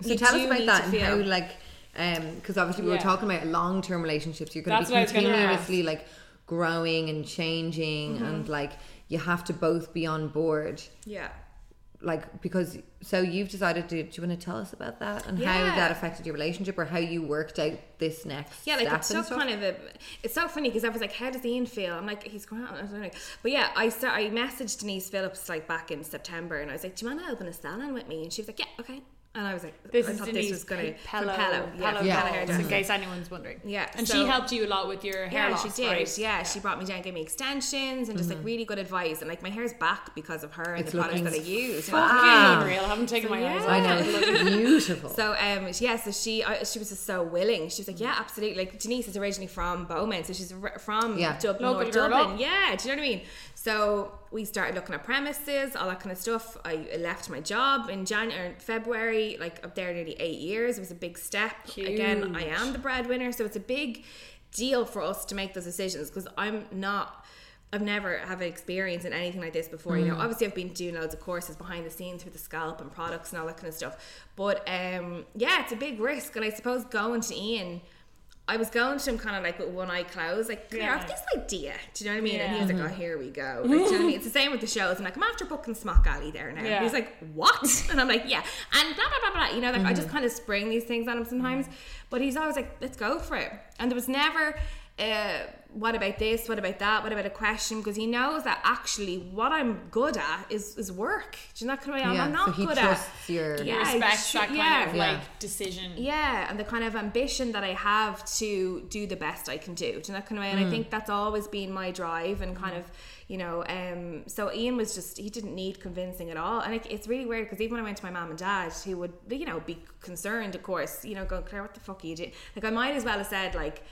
So tell us about that to and feel. how, like, um, because obviously we were talking about long-term relationships. You're going to what be was gonna continuously like growing and changing, Mm-hmm. and like you have to both be on board. Yeah. Like because so you've decided to. Do you want to tell us about that and how that affected your relationship or how you worked out this next Yeah, like it's so stuff? kind of a. It's so funny because I was like, "How does Ian feel?" I'm like, "He's grand." I don't know. But yeah, I start, I messaged Denise Phillips like back in September, and I was like, "Do you want to open a salon with me?" And she was like, "Yeah, okay." And I was like, this I is thought Denise this was gonna Pello, from Pello, yeah, from Yeah. Pello in case anyone's wondering Yeah, and so- she helped you a lot with your hair yeah, loss she did. right? Yeah, she brought me down, gave me extensions, and just like really good advice. And like my hair's back because of her and It's the products that I use. fucking Wow. unreal I haven't taken So, my eyes yeah. I off know it's beautiful. So um yeah, so she I, she was just so willing. She was like, yeah, absolutely. Like Denise is originally from Bowman, so she's r- from Yeah. Dublin, Local North girl Dublin. Yeah, do you know what I mean? So we started looking at premises, all that kind of stuff. I left my job in January, February. Like up there nearly eight years. It was a big step. Again, I am the breadwinner, so it's a big deal for us to make those decisions because I'm not. I've never have experience in anything like this before. You know, obviously I've been doing loads of courses behind the scenes with the scalp and products and all that kind of stuff. But um, yeah, it's a big risk, and I suppose going to Ian. I was going to him kind of like with one eye closed, like, "Come here, I have this idea. Do you know what I mean? And he was like, oh, here we go. Like, do you know what I mean? It's the same with the shows. I'm like, I'm after booking Smock Alley there now. Yeah. And he's like, what? And I'm like, yeah. And blah, blah, blah, blah. You know, like, I just mm-hmm. kind of spring these things on him sometimes. Mm-hmm. But he's always like, let's go for it. And there was never, uh, what about this? What about that? What about a question? Because he knows that actually what I'm good at is, is work. Do you know that kind of way? I'm- Yeah, I'm not so he good trusts at. your- He Yeah, respects sh- that kind yeah. of Yeah. like decision Yeah, and the kind of ambition that I have to do the best I can do. Do you know that kind of way? And I think that's always been my drive and kind of, you know, um, so Ian was just, he didn't need convincing at all. And it, it's really weird because even when I went to my mom and dad, who would, you know, be concerned, of course, you know, going, Claire, what the fuck are you doing? Like, I might as well have said, like,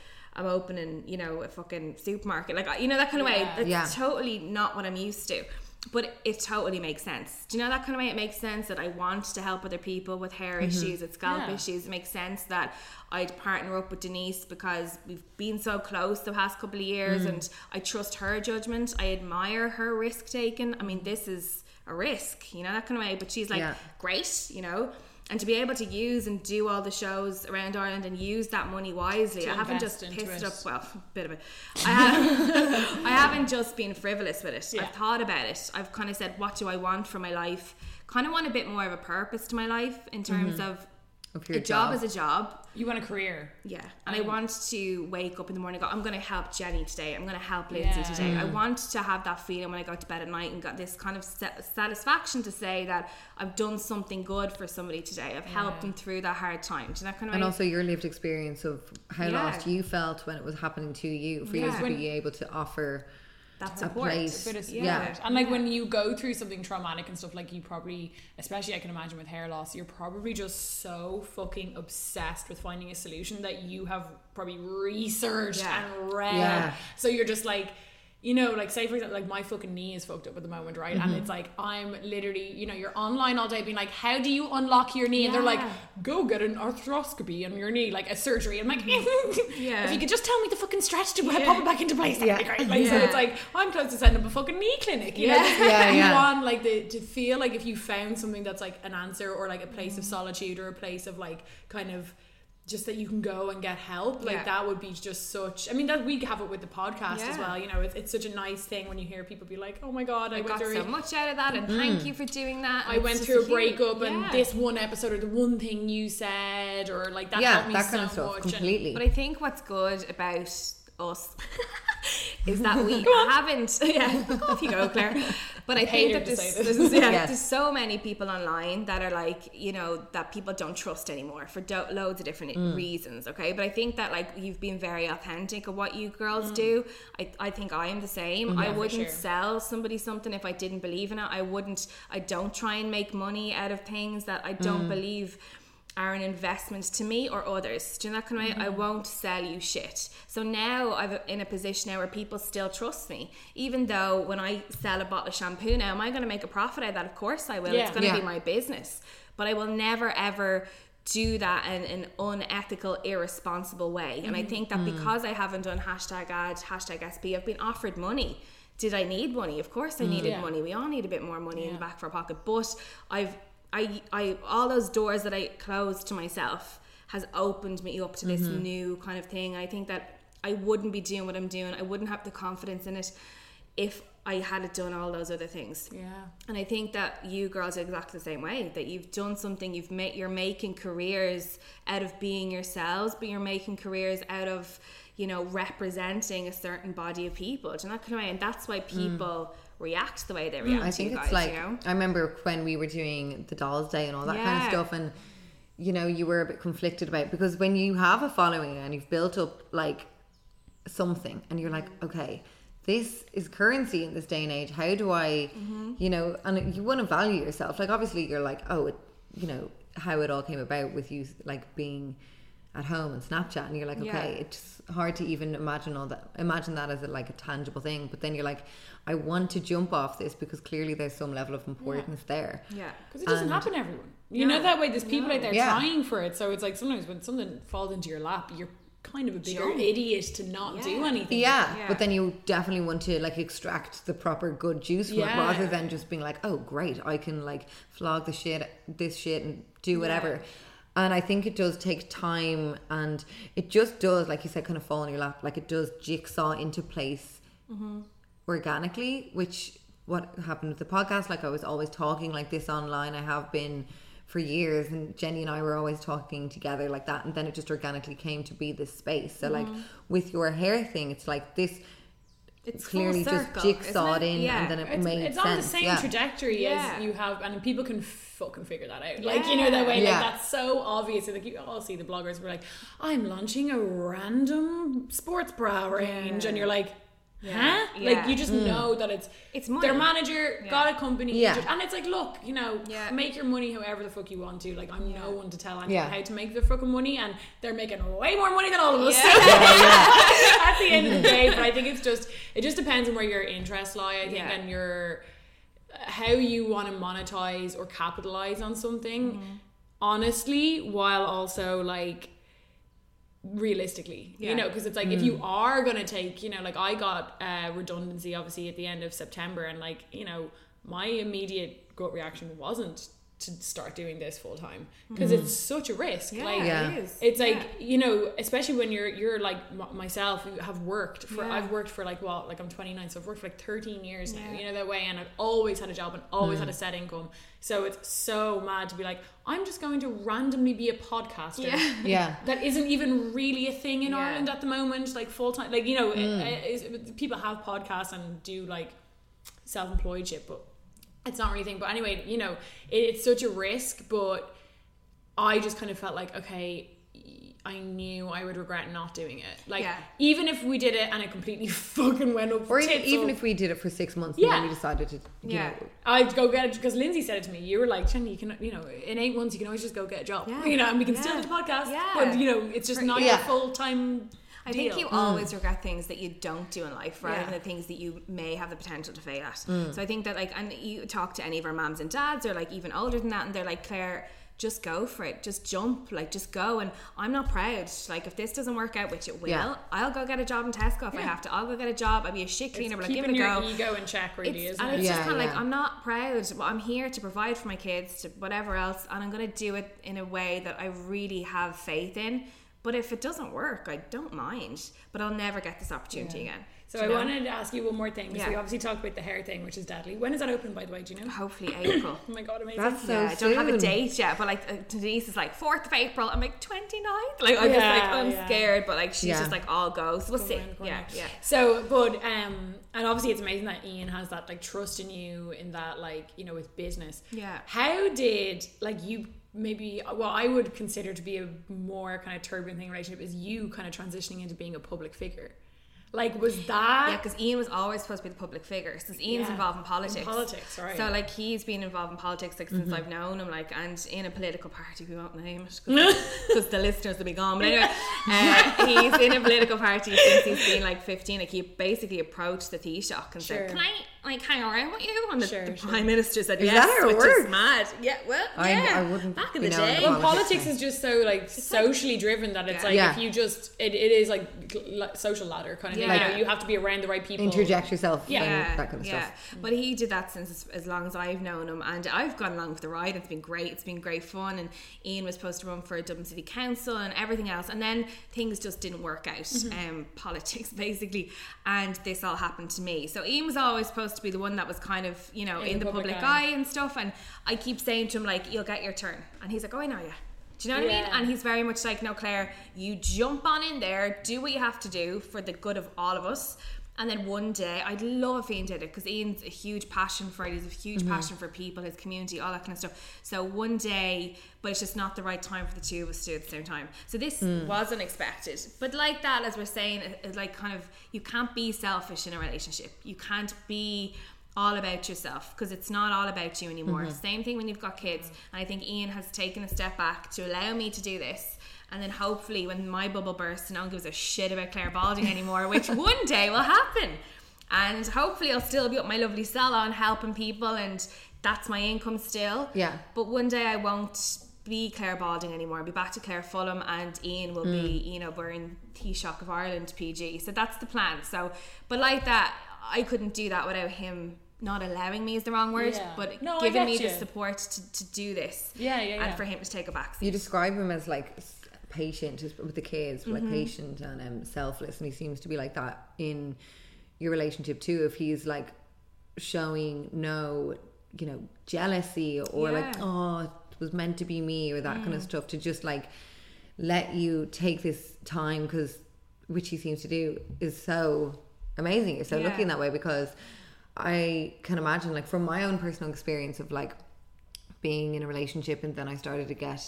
I'm opening, you know, a fucking supermarket. Like, you know, that kind of way. Yeah. That's Yeah. totally not what I'm used to. But it totally makes sense. Do you know that kind of way? It makes sense that I want to help other people with hair mm-hmm. issues, with scalp Yeah. issues. It makes sense that I'd partner up with Denise because we've been so close the past couple of years mm. and I trust her judgment. I admire her risk taking. I mean, this is a risk, you know, that kind of way. But she's like, Yeah. great, you know. And to be able to use and do all the shows around Ireland and use that money wisely, I haven't just pissed it. up. Well, a bit of it. I, have, I haven't just been frivolous with it. Yeah. I've thought about it. I've kind of said, what do I want for my life? Kind of want a bit more of a purpose to my life in terms of Of a job, job. is a job. you want a career Yeah, and I want to wake up in the morning. and go, I'm going to help Jenny today. I'm going to help Lindsay Yeah. today. I mm. want to have that feeling when I go to bed at night and got this kind of sa- satisfaction to say that I've done something good for somebody today. I've helped them through that hard time. Do you know that kind of and way? also your lived experience of how Yeah. lost you felt when it was happening to you for you Yeah. to be able to offer that a support. place. bit of support. Yeah. And like when you go through something traumatic and stuff, like you probably, especially I can imagine with hair loss, you're probably just so fucking obsessed with finding a solution that you have probably researched Yeah. and read. Yeah. So you're just like, you know, like say for example, like my fucking knee is fucked up at the moment, right? Mm-hmm. And it's like I'm literally, you know, you're online all day being like, how do you unlock your knee? And they're like, go get an arthroscopy on your knee, like a surgery. I'm like. Yeah. if you could just tell me the fucking stretch to pop it back into place, that'd be Yeah. great. Like, so Yeah. it's like I'm close to setting up a fucking knee clinic. You Yeah. Just- Yeah, you yeah. want like the to feel like if you found something that's like an answer or like a place Mm-hmm. of solitude or a place of like kind of just that you can go and get help like Yeah. that would be just such i mean that we have it with the podcast as well you know it's, it's such a nice thing when you hear people be like oh my god i, I got through so much out of that, and thank mm. you for doing that. I went through a just huge- breakup and Yeah. this one episode or the one thing you said or like that yeah, helped me that so kind of stuff. much and- Completely. But I think what's good about us is that we haven't. Yeah, off you go, Claire. But I paid think that there's, this. there's, yeah, Yes. there's so many people online that are like, you know, that people don't trust anymore for do- loads of different Mm. reasons. Okay, but I think that like you've been very authentic of what you girls Mm. do. I, I think I am the same. I wouldn't sure. sell somebody something if I didn't believe in it. I wouldn't. I don't try and make money out of things that I don't believe are an investment to me or others. Do you know that kind of way? I mm-hmm. won't sell you shit. So now I'm in a position now where people still trust me, even though when I sell a bottle of shampoo now, am I going to make a profit out of that? Of course I will. Yeah. It's going to Yeah. be my business, but I will never ever do that in an unethical, irresponsible way. And I mm-hmm. think that mm. because I haven't done hashtag ad, hashtag SB, I've been offered money. Did I need money? Of course I mm. needed Yeah. money. We all need a bit more money in the back of our pocket. But I've I I all those doors that I closed to myself has opened me up to this mm-hmm. new kind of thing. I think that I wouldn't be doing what I'm doing. I wouldn't have the confidence in it if I hadn't done all those other things. yeah And I think that you girls are exactly the same way. That you've done something, you've made, you're making careers out of being yourselves, but you're making careers out of, you know, representing a certain body of people. Do you know that kind of way? And that's why mm. people react the way they react. Mm. I to think you it's like you know? I remember when we were doing the Dolls Day and all that kind of stuff, and you know you were a bit conflicted about because when you have a following and you've built up like something, and you're like, okay, this is currency in this day and age. How do I, Mm-hmm. you know, and you want to value yourself. Like obviously you're like, oh, it, you know how it all came about with you like being at home and Snapchat, and you're like, okay, Yeah. it's hard to even imagine all that imagine that as a, like a tangible thing. But then you're like i want to jump off this because clearly there's some level of importance there. Yeah. because it doesn't And- happen to everyone. You know that way there's people out there Yeah. trying for it. So it's like sometimes when something falls into your lap you're kind of a bigger idiot to not do anything. Yeah, Yeah. but then you definitely want to like extract the proper good juice from Yeah. it rather than just being like oh great i can like flog the shit this shit and do whatever and i think it does take time and it just does like you said kind of fall in your lap like it does jigsaw into place Mm-hmm. organically which what happened with the podcast like i was always talking like this online i have been for years and jenny and i were always talking together like that and then it just organically came to be this space so like Mm-hmm. with your hair thing it's like this It's full clearly just circle, jigsawed isn't in Yeah. and then it it's, made it's sense on the same yeah. trajectory Yeah. as you have and people can fucking figure that out like you know that way Yeah. like that's so obvious like you all see the bloggers were like i'm launching a random sports bra range and you're like huh like you just know that it's It's their money. manager got a company Yeah. just- and it's like look you know Yeah. make your money however the fuck you want to like i'm no one to tell anyone Yeah. how to make their fucking money and they're making way more money than all of us Yeah. at the end of the day. But I think it's just it just depends on where your interests lie. I think Yeah. and your how you want to monetize or capitalize on something. Mm-hmm. Honestly, while also like realistically you know because it's like if you are gonna take you know like i got uh redundancy obviously at the end of september and like you know my immediate gut reaction wasn't to start doing this full time because it's such a risk Yeah, like Yeah. it is. it's like Yeah. you know especially when you're you're like m- myself who have worked for Yeah. i've worked for like what like i'm 29 so i've worked for like 13 years now you know that way and i've always had a job and always Mm. had a set income so it's so mad to be like i'm just going to randomly be a podcaster Yeah. yeah that isn't even really a thing in Yeah. Ireland at the moment, like full time. Like you know, it, it, people have podcasts and do like self-employed shit, but it's not really a thing. But anyway, you know, it, it's such a risk. But I just kind of felt like, okay, I knew I would regret not doing it. Like Yeah. even if we did it and it completely fucking went up, or even, even if we did it for six months and Yeah. then we decided to you Yeah. know I'd go get it because Lindsay said it to me. You were like, Jenny, you can, you know, in eight months you can always just go get a job, Yeah. you know, and we can still do the podcast. Yeah. But you know, it's just not Yeah. your full time. I think you always regret things that you don't do in life rather Yeah. than the things that you may have the potential to fail at. Mm. So I think that like, and you talk to any of our moms and dads or like even older than that, and they're like, Claire, just go for it, just jump, like just go. And I'm not proud. Like if this doesn't work out, which it will, Yeah. I'll go get a job in Tesco if I have to. I'll go get a job. I'll be a shit cleaner, but I'll give it a your go. ego in check, really, It's- isn't and it? it's just kind of like. I'm not proud, but I'm here to provide for my kids, to whatever else, and I'm going to do it in a way that I really have faith in. But if it doesn't work, I don't mind. But I'll never get this opportunity again. So I know? wanted to ask you one more thing. So Yeah. we obviously talked about the hair thing, which is deadly. When is that open, by the way? Do you know? hopefully April. Oh my god, amazing! That's so yeah, I don't have a date yet, but like uh, Denise is like 4th of April. I'm like 29th. Like, I'm just like, I'm yeah. scared, but like, she's Yeah. just like, I'll go. So we'll Go see. around corner. Yeah, yeah. So, but um, and obviously it's amazing that Ian has that like trust in you in that like you know with business. Yeah. How did like you maybe what I would consider to be a more kind of turbulent thing in relationship is you kind of transitioning into being a public figure. Like was that Yeah, because Ian was always supposed to be the public figure. Since Ian's Yeah. involved in politics. In politics, right. So like he's been involved in politics like Mm-hmm. since I've known him, like and in a political party we won't name it because the listeners will be gone. But anyway, uh, he's in a political party since he's been like fifteen. Like he basically approached the Taoiseach and Sure. said, "Can I like hang around with you?" And the, Sure, the sure. prime minister said, Is "Yes," that how it which is mad. Yeah, well, I- yeah. I wouldn't back in the day. well, politics is just so like socially driven that it's Yeah. like Yeah. if you just it, it is like like social ladder kind of thing. Yeah. You, know, you have to be around the right people. Interject yourself. Yeah. and that kind of yeah. stuff. But he did that since as, as long as I've known him, and I've gone along for the ride. It's been great. It's been great fun. And Ian was supposed to run for Dublin City Council and everything else, and then things just didn't work out. Mm-hmm. Um, politics basically, and this all happened to me. So Ian was always supposed to be the one that was kind of you know in, the, public, eye. and stuff. And I keep saying to him like, "You'll get your turn," and he's like, "Oh, I know you." Do you know what I mean? And he's very much like, no, Claire, you jump on in there, do what you have to do for the good of all of us. And then one day, I'd love if Ian did it because Ian's a huge passion for it. He's a huge mm-hmm. passion for people, his community, all that kind of stuff. So one day, but it's just not the right time for the two of us to do at the same time. So this mm. was unexpected. But like that, as we're saying, it's like kind of, you can't be selfish in a relationship. You can't be all about yourself because it's not all about you anymore. Mm-hmm. Same thing when you've got kids. And I think Ian has taken a step back to allow me to do this. And then hopefully, when my bubble bursts, and no one gives a shit about Claire Balding anymore, which one day will happen. And hopefully, I'll still be up my lovely salon helping people, and that's my income still. Yeah. But one day, I won't be Claire Balding anymore. I'll be back to Claire Fulham, and Ian will be, mm. you know, wearing Taoiseach of Ireland PG. So that's the plan. So, but like that, I couldn't do that without him not allowing me is the wrong word, Yeah. but No, giving me the support to, to do this. Yeah, yeah, yeah. And for him to take a back You describe him as like patient with the kids, like patient and um, selfless, and he seems to be like that in your relationship too. If he's like showing no, you know, jealousy or like, oh, it was meant to be me or that kind of stuff, to just like let you take this time because which he seems to do is so amazing. You're so Yeah. in that way because I can imagine, like, from my own personal experience of like being in a relationship and then I started to get,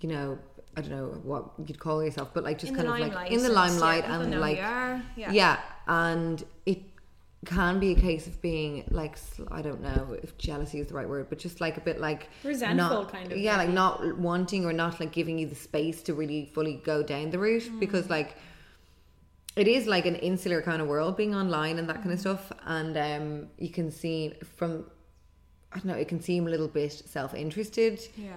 you know, I don't know what you'd call yourself, but like just In kind of like in the limelight people and like are, yeah. and it can be a case of being like I don't know if jealousy is the right word, but just like a bit like Resentful not- kind of, yeah, like not wanting or not like giving you the space to really fully go down the route Mm. because like it is like an insular kind of world being online and that kind of stuff and um you can see from I don't know it can seem a little bit self-interested Yeah.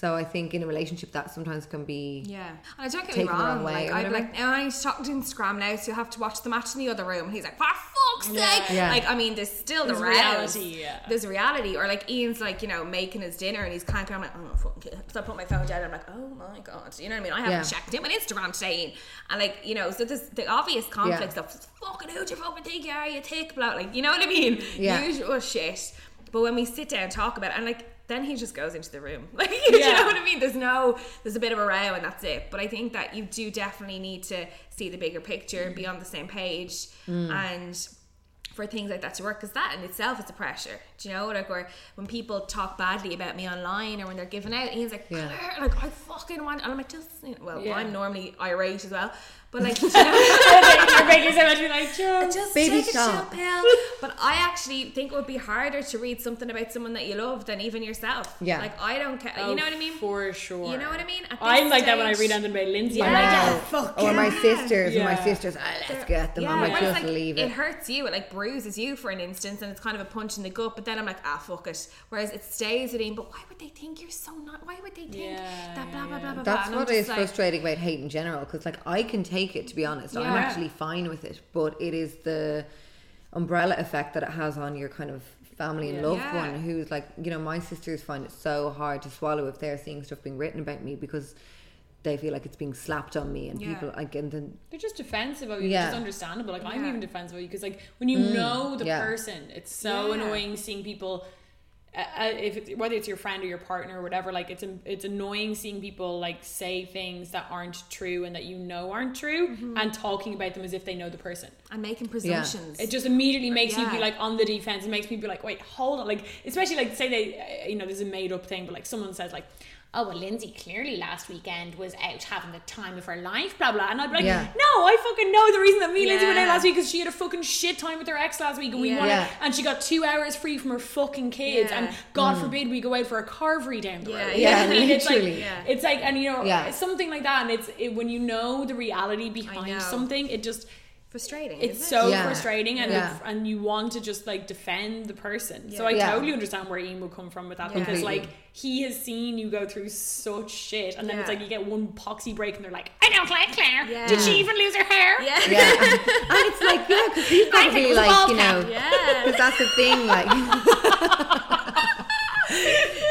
So I think in a relationship that sometimes can be Yeah, and I don't get Taken me the wrong. wrong way like I'm be like, oh, he's talking to Instagram now, so you have to watch the match in the other room. And he's like, for fuck's sake! Yeah. Like, I mean, there's still There's the reality. reality, yeah. There's reality, or like Ian's like, you know, making his dinner and he's clanking. I'm like, oh fucking kid. So I put my phone down. and I'm like, oh my god, you know what I mean? I haven't Yeah. checked in my Instagram today, Ian. and like, you know, so there's the obvious conflict stuff. Fucking who do you fucking think you are? You thick bloke, like, you know what I mean? Yeah. Usual shit. But when we sit down and talk about it, and like then he just goes into the room. Like you know what I mean? There's no there's a bit of a row and that's it. But I think that you do definitely need to see the bigger picture and be on the same page mm. and for things like that to work because that in itself is a pressure. Do you know? Like or when people talk badly about me online or when they're giving out, Ian's like, Yeah. Like I fucking want and I'm like just well, Yeah. I'm normally irate as well. But like you know, You're Thank you so much for like, Joe. just Baby, take stop. a chill pill. But I actually think it would be harder to read something about someone that you love than even yourself. Yeah. Like I don't care. Oh, you know what I mean? For sure. You know what I mean? At I this like that when I read anything about Lindsay. Yeah. I'm like, Yeah. yeah, fuck Or my Yeah. sisters, and my sisters, ah, let's get them. I'm like, whereas, just leave It it. hurts you, it like bruises you for an instance, and it's kind of a punch in the gut. But then I'm like, ah, fuck it. Whereas it stays with me. But why would they think you're so not? Why would they think Yeah, that blah blah blah blah? That's blah? And I'm what just is like, frustrating about hate in general because, like, I can take it to be honest. I'm actually fine with it, but it is the umbrella effect that it has on your kind of family and loved Yeah. one who's like, you know, my sisters find it so hard to swallow if they're seeing stuff being written about me because they feel like it's being slapped on me and Yeah. people like and then They're just defensive of you, Yeah. is understandable. Like I'm even defensive of you because, like, when you mm. know the yeah. person, it's so Yeah. annoying seeing people. Uh, uh, if it's, whether it's your friend or your partner or whatever, like it's it's annoying seeing people like say things that aren't true and that you know aren't true, Mm-hmm. and talking about them as if they know the person. I'm making presumptions. It just immediately makes you be like on the defense. It makes me be like, wait, hold on. Like, especially like say they, uh, you know, there's a made up thing, but like someone says like, oh well, Lindsay clearly last weekend was out having the time of her life, blah blah. And I'd be like, Yeah. no, I fucking know the reason that me and Lindsay went out last week because she had a fucking shit time with her ex last week, and we Yeah. wanted, Yeah. and she got two hours free from her fucking kids, Yeah. and God forbid we go out for a carvery down the Yeah, road. yeah. What It's like. Yeah. it's like, and you know, Yeah. something like that, and it's it, when you know the reality behind something, it just frustrating. it's isn't it? so Yeah. frustrating and Yeah. and you want to just like defend the person so i Yeah. totally understand where ian would come from with that Yeah. because like he has seen you go through such shit and then it's like you get one poxy break and they're like i don't like claire Yeah. did she even lose her hair Yeah. yeah, and it's like yeah, because he's got I to be like you know. Yeah. because that's the thing, like.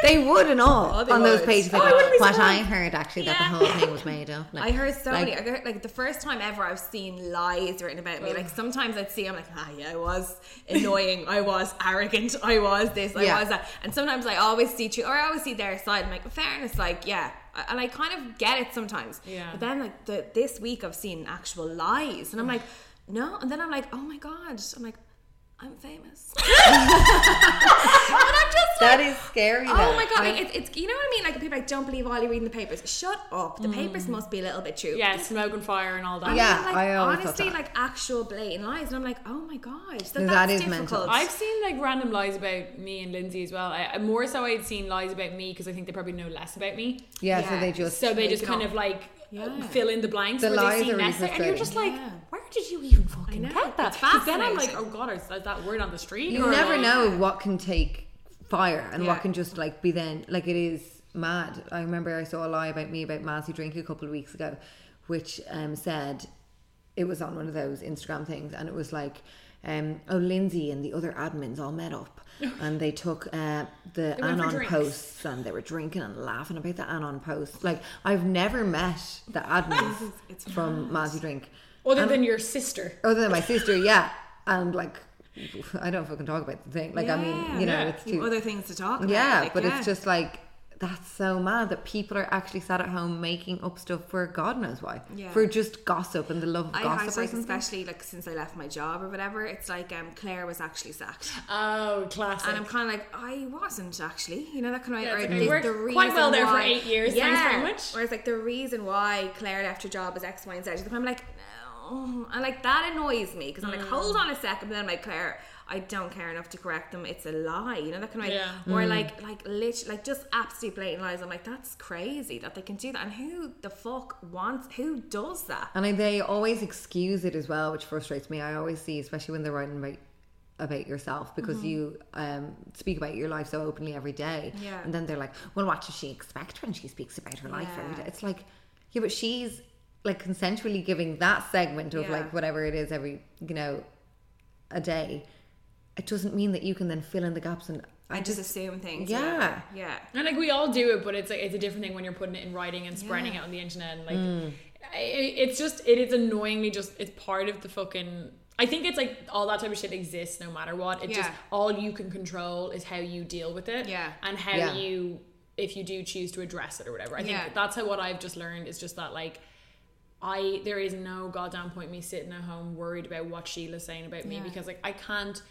They would and all Oh, they on those pages. Oh, Like, I wouldn't what. I heard actually that the whole thing was made up. Like, I heard so like, many. I heard, like the first time ever I've seen lies written about me. Like sometimes I'd see, I'm like, ah, yeah, I was annoying, I was arrogant, I was this, I Yeah. was that. And sometimes I always see true, or I always see their side. I'm like, fairness, like, yeah. And I kind of get it sometimes. Yeah. But then, like, the, this week I've seen actual lies. And I'm like, no. And then I'm like, oh my God. I'm like, I'm famous. but I'm just like, is scary. Oh my god! Like, it's, it's you know what I mean. Like people are like don't believe all you read in the papers. Shut up. The papers mm. must be a little bit true. yeah smoke and fire and all that I mean, Yeah, like, I honestly that. like actual blatant lies, and I'm like, oh my god, so That that's is difficult. mental. I've seen like random lies about me and Lindsay as well. I, I- more so, I'd seen lies about me because I think they probably know less about me. yeah, so they just So they Make just it kind up. of like Yeah. fill in the blanks The where lies they see are really and you're just like, Yeah. where did you even fucking know, get that? it's 'Cause then I'm like, oh god, is is that word on the street? you Or never like- know what can take fire and Yeah. what can just like be then like it is mad. I remember I saw a lie about me about Mazzy drink a couple of weeks ago, which um, said it was on one of those Instagram things, and it was like, um, oh Lindsay and the other admins all met up. And they took uh, the for Anon posts and they were drinking and laughing about the Anon posts. Like I've never met the admins It's from Mazzy Drink. Other And- than your sister. other than my sister, yeah. And like, I don't fucking talk about the thing. Like, I mean, you know, Yeah. it's too. other things to talk about. yeah, like, but yeah. it's just like that's so mad that people are actually sat at home making up stuff for God knows why, Yeah. for just gossip and the love of I gossip. or like especially like since I left my job or whatever, it's like um Claire was actually sacked. Oh, classic. And I'm kind of like, I wasn't actually, you know, that kind of Yeah, it's like, the- you worked the quite well reason there for why- eight years, Yeah. thanks very much. Whereas like the reason why Claire left her job is X, Y, and Z. I'm like, no, and like that annoys me because I'm like, hold Mm. on a second. But then I'm like, Claire, I don't care enough to correct them. It's a lie, you know that kind of. Yeah. Or like, like lit, like just absolute blatant lies. I'm like, that's crazy that they can do that. And who the fuck wants? Who does that? And I, they always excuse it as well, which frustrates me. I always see, especially when they're writing about about yourself, because you um, speak about your life so openly every day. Mm-hmm. Yeah. And then they're like, "Well, what does she expect when she speaks about her life every Yeah. day?" It's like, yeah, but she's like consensually giving that segment of Yeah. like whatever it is every you know a day. It doesn't mean that you can then fill in the gaps and I just assume things. Yeah. whatever. yeah. And like we all do it, but it's like it's a different thing when you're putting it in writing and spreading it on the internet. And like Mm. I it's just it is annoyingly just it's part of the fucking. I think it's like all that type of shit exists no matter what. It just all you can control is how you deal with it. Yeah. And how Yeah. you if you do choose to address it or whatever. I think Yeah. that's how what I've just learned is just that like. I there is no goddamn point me sitting at home worried about what Sheila's saying about me Yeah. because like I can't.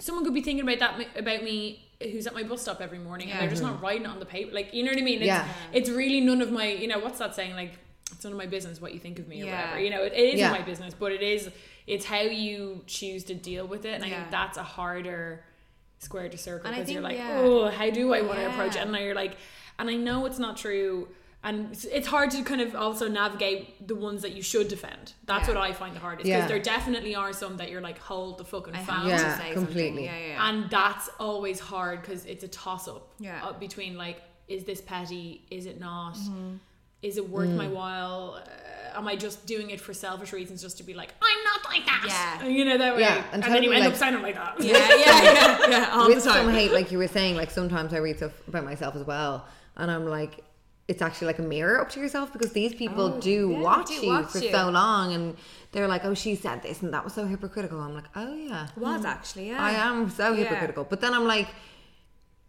Someone could be thinking about that about me who's at my bus stop every morning and they're just not writing it on the paper. Like you know what I mean? It's, Yeah. it's really none of my you know what's that saying like. it's none of my business what you think of me or whatever. You know, it, it is Yeah. my business, but it is it's how you choose to deal with it, and I think that's a harder square to circle because you're like, yeah. oh, how do I want to approach it? And now you're like, and I know it's not true. And it's- it's hard to kind of also navigate the ones that you should defend. That's Yeah. what I find the hardest Yeah. because there definitely are some that you're like, hold the fucking I have phone. Yeah, to say completely. Yeah, yeah, yeah. And that's always hard because it's a toss up Yeah. uh, between like, is this petty? Is it not? Mm-hmm. Is it worth Mm. my while? Uh, am I just doing it for selfish reasons just to be like, I'm not like that? Yeah. You know, that way. Yeah, and, and then you totally, end up like- sounding like that. yeah, yeah, yeah, yeah, all with the time. some hate, like you were saying, like sometimes I read stuff about myself as well, and I'm like, it's actually like a mirror up to yourself because these people Oh, do yeah, watch do you watch for you. so long, and they're like, oh, she said this, and that was so hypocritical. I'm like, oh yeah, It was actually, yeah. I am so Yeah. hypocritical. But then I'm like,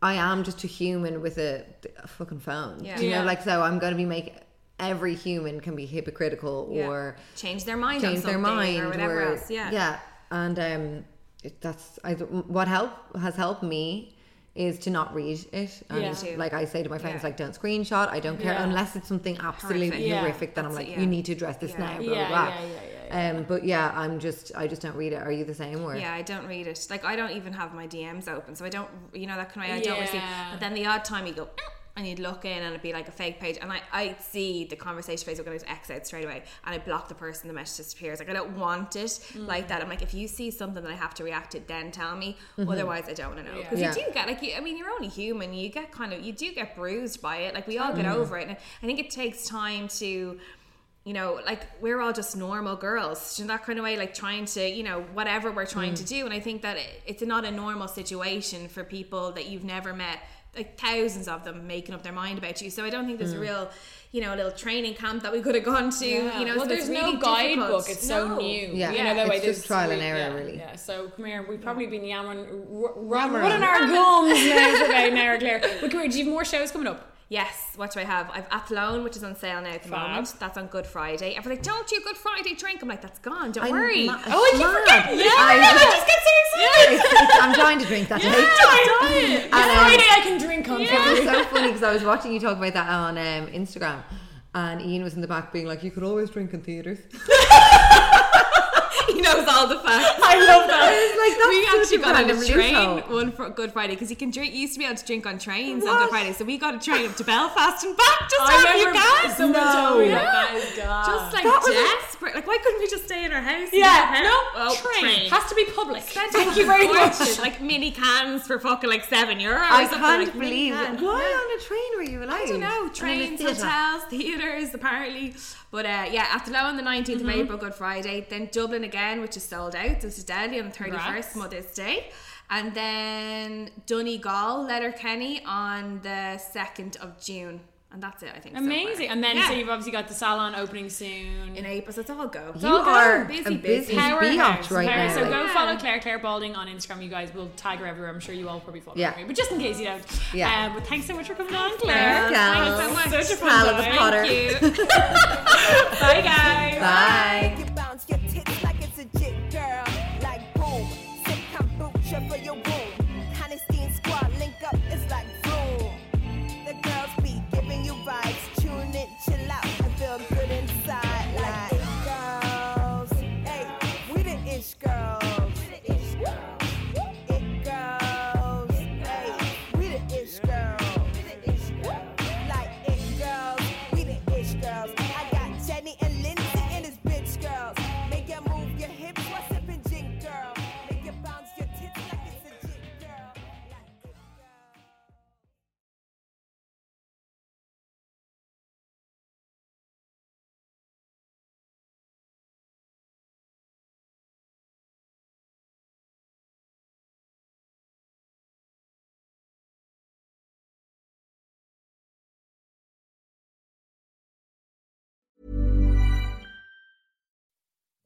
I am just a human with a, a fucking phone. Yeah. Do you know, like so I'm gonna be making every human can be hypocritical or change their mind change their mind or whatever else. Yeah. yeah and um it, that's I, what help has helped me is to not read it and Yeah. like I say to my friends Yeah. like don't screenshot I don't care Yeah. unless it's something absolutely Horrific. Then I'm like it, you need to address this now blah blah blah yeah, yeah, um but yeah I'm just I just don't read it are you the same or Yeah, I don't read it. Like I don't even have my DMs open, so I don't, you know, that kind of way I don't receive. But then the odd time you go "Eh," and you'd look in and it'd be like a fake page, and I I'd see the conversation Facebook and I just X out straight away, and I block the person, the message disappears. Like I don't want it Mm. like that. I'm like, if you see something that I have to react to, then tell me. Mm-hmm. Otherwise, I don't want to know because Yeah. you do get like, you, I mean, you're only human. You get kind of, you do get bruised by it. Like we all get mm. over it, and I think it takes time to you know, like we're all just normal girls in that kind of way, like trying to, you know, whatever we're trying to mm. do. And I think that it, it's not a normal situation for people that you've never met, like thousands of them making up their mind about you. So I don't think there's a hmm. real, you know, a little training camp that we could have gone to. You know, well, so there's it's no guidebook. difficult. It's so new. Yeah. you know that way. It's there's just trial and error, yeah, really. Yeah. So come here. We've probably been yammering, r- r- Yammering. running our gums now about now, Claire. But come here. Do you have more shows coming up? Yes, what do I have? I've Athlone, which is on sale now at the Fab. moment. That's on Good Friday. Everyone's like, don't you Good Friday drink? I'm like, that's gone. Don't I'm worry. ma- oh, I keep mad. forgetting. Yeah, I I, just- just get so excited. It's- it's- I'm trying to drink that day Diet. And, um, Friday I can drink on. It was so funny because I was watching you talk about that on um, Instagram, and Ian was in the back being like, "You could always drink in theaters." he knows all the facts. I love that. It's like that's we actually got on random a train loophole. one for Good Friday because you can drink. You used to be able to drink on trains on What? Good Friday, so we got a train up to Belfast and back just to I have you remember guys. someone told me. Yeah. That is God. Just like That was a- desperate. Like, why couldn't we just stay in our house? yeah, no, Oh, train. has to be public. Spent Thank you very much. Like mini cans for fucking like seven euros. I can't like, believe it. Why Yeah. on a train were you allowed? I don't know, And in a trains, theatre? hotels, theatres, apparently. But uh, yeah, Athlone on the 19th Mm-hmm. of April, Good Friday. Then Dublin again, which is sold out. This is Delhi on the 31st, Congrats. Mother's Day. And then Donegal, Letterkenny on the 2nd of June. And that's it, I think. so far. Amazing. And then Yeah. so you've obviously got the salon opening soon. in April, so it's all go. It's You all go. are busy, a busy. busy Powerhouse. biatch right Power- now. So go Yeah. follow Claire, Claire Balding on Instagram. You guys will tag her everywhere. I'm sure you all probably follow Yeah. her. But just in case you don't. Yeah. Um, but thanks so much for coming on, Claire. Thanks, Cal. So much. Such a fun Cal of the. Potter. Thank you. Bye, guys. Bye. Make it bounce like it's a jit, girl. Like boom, sip kombucha for your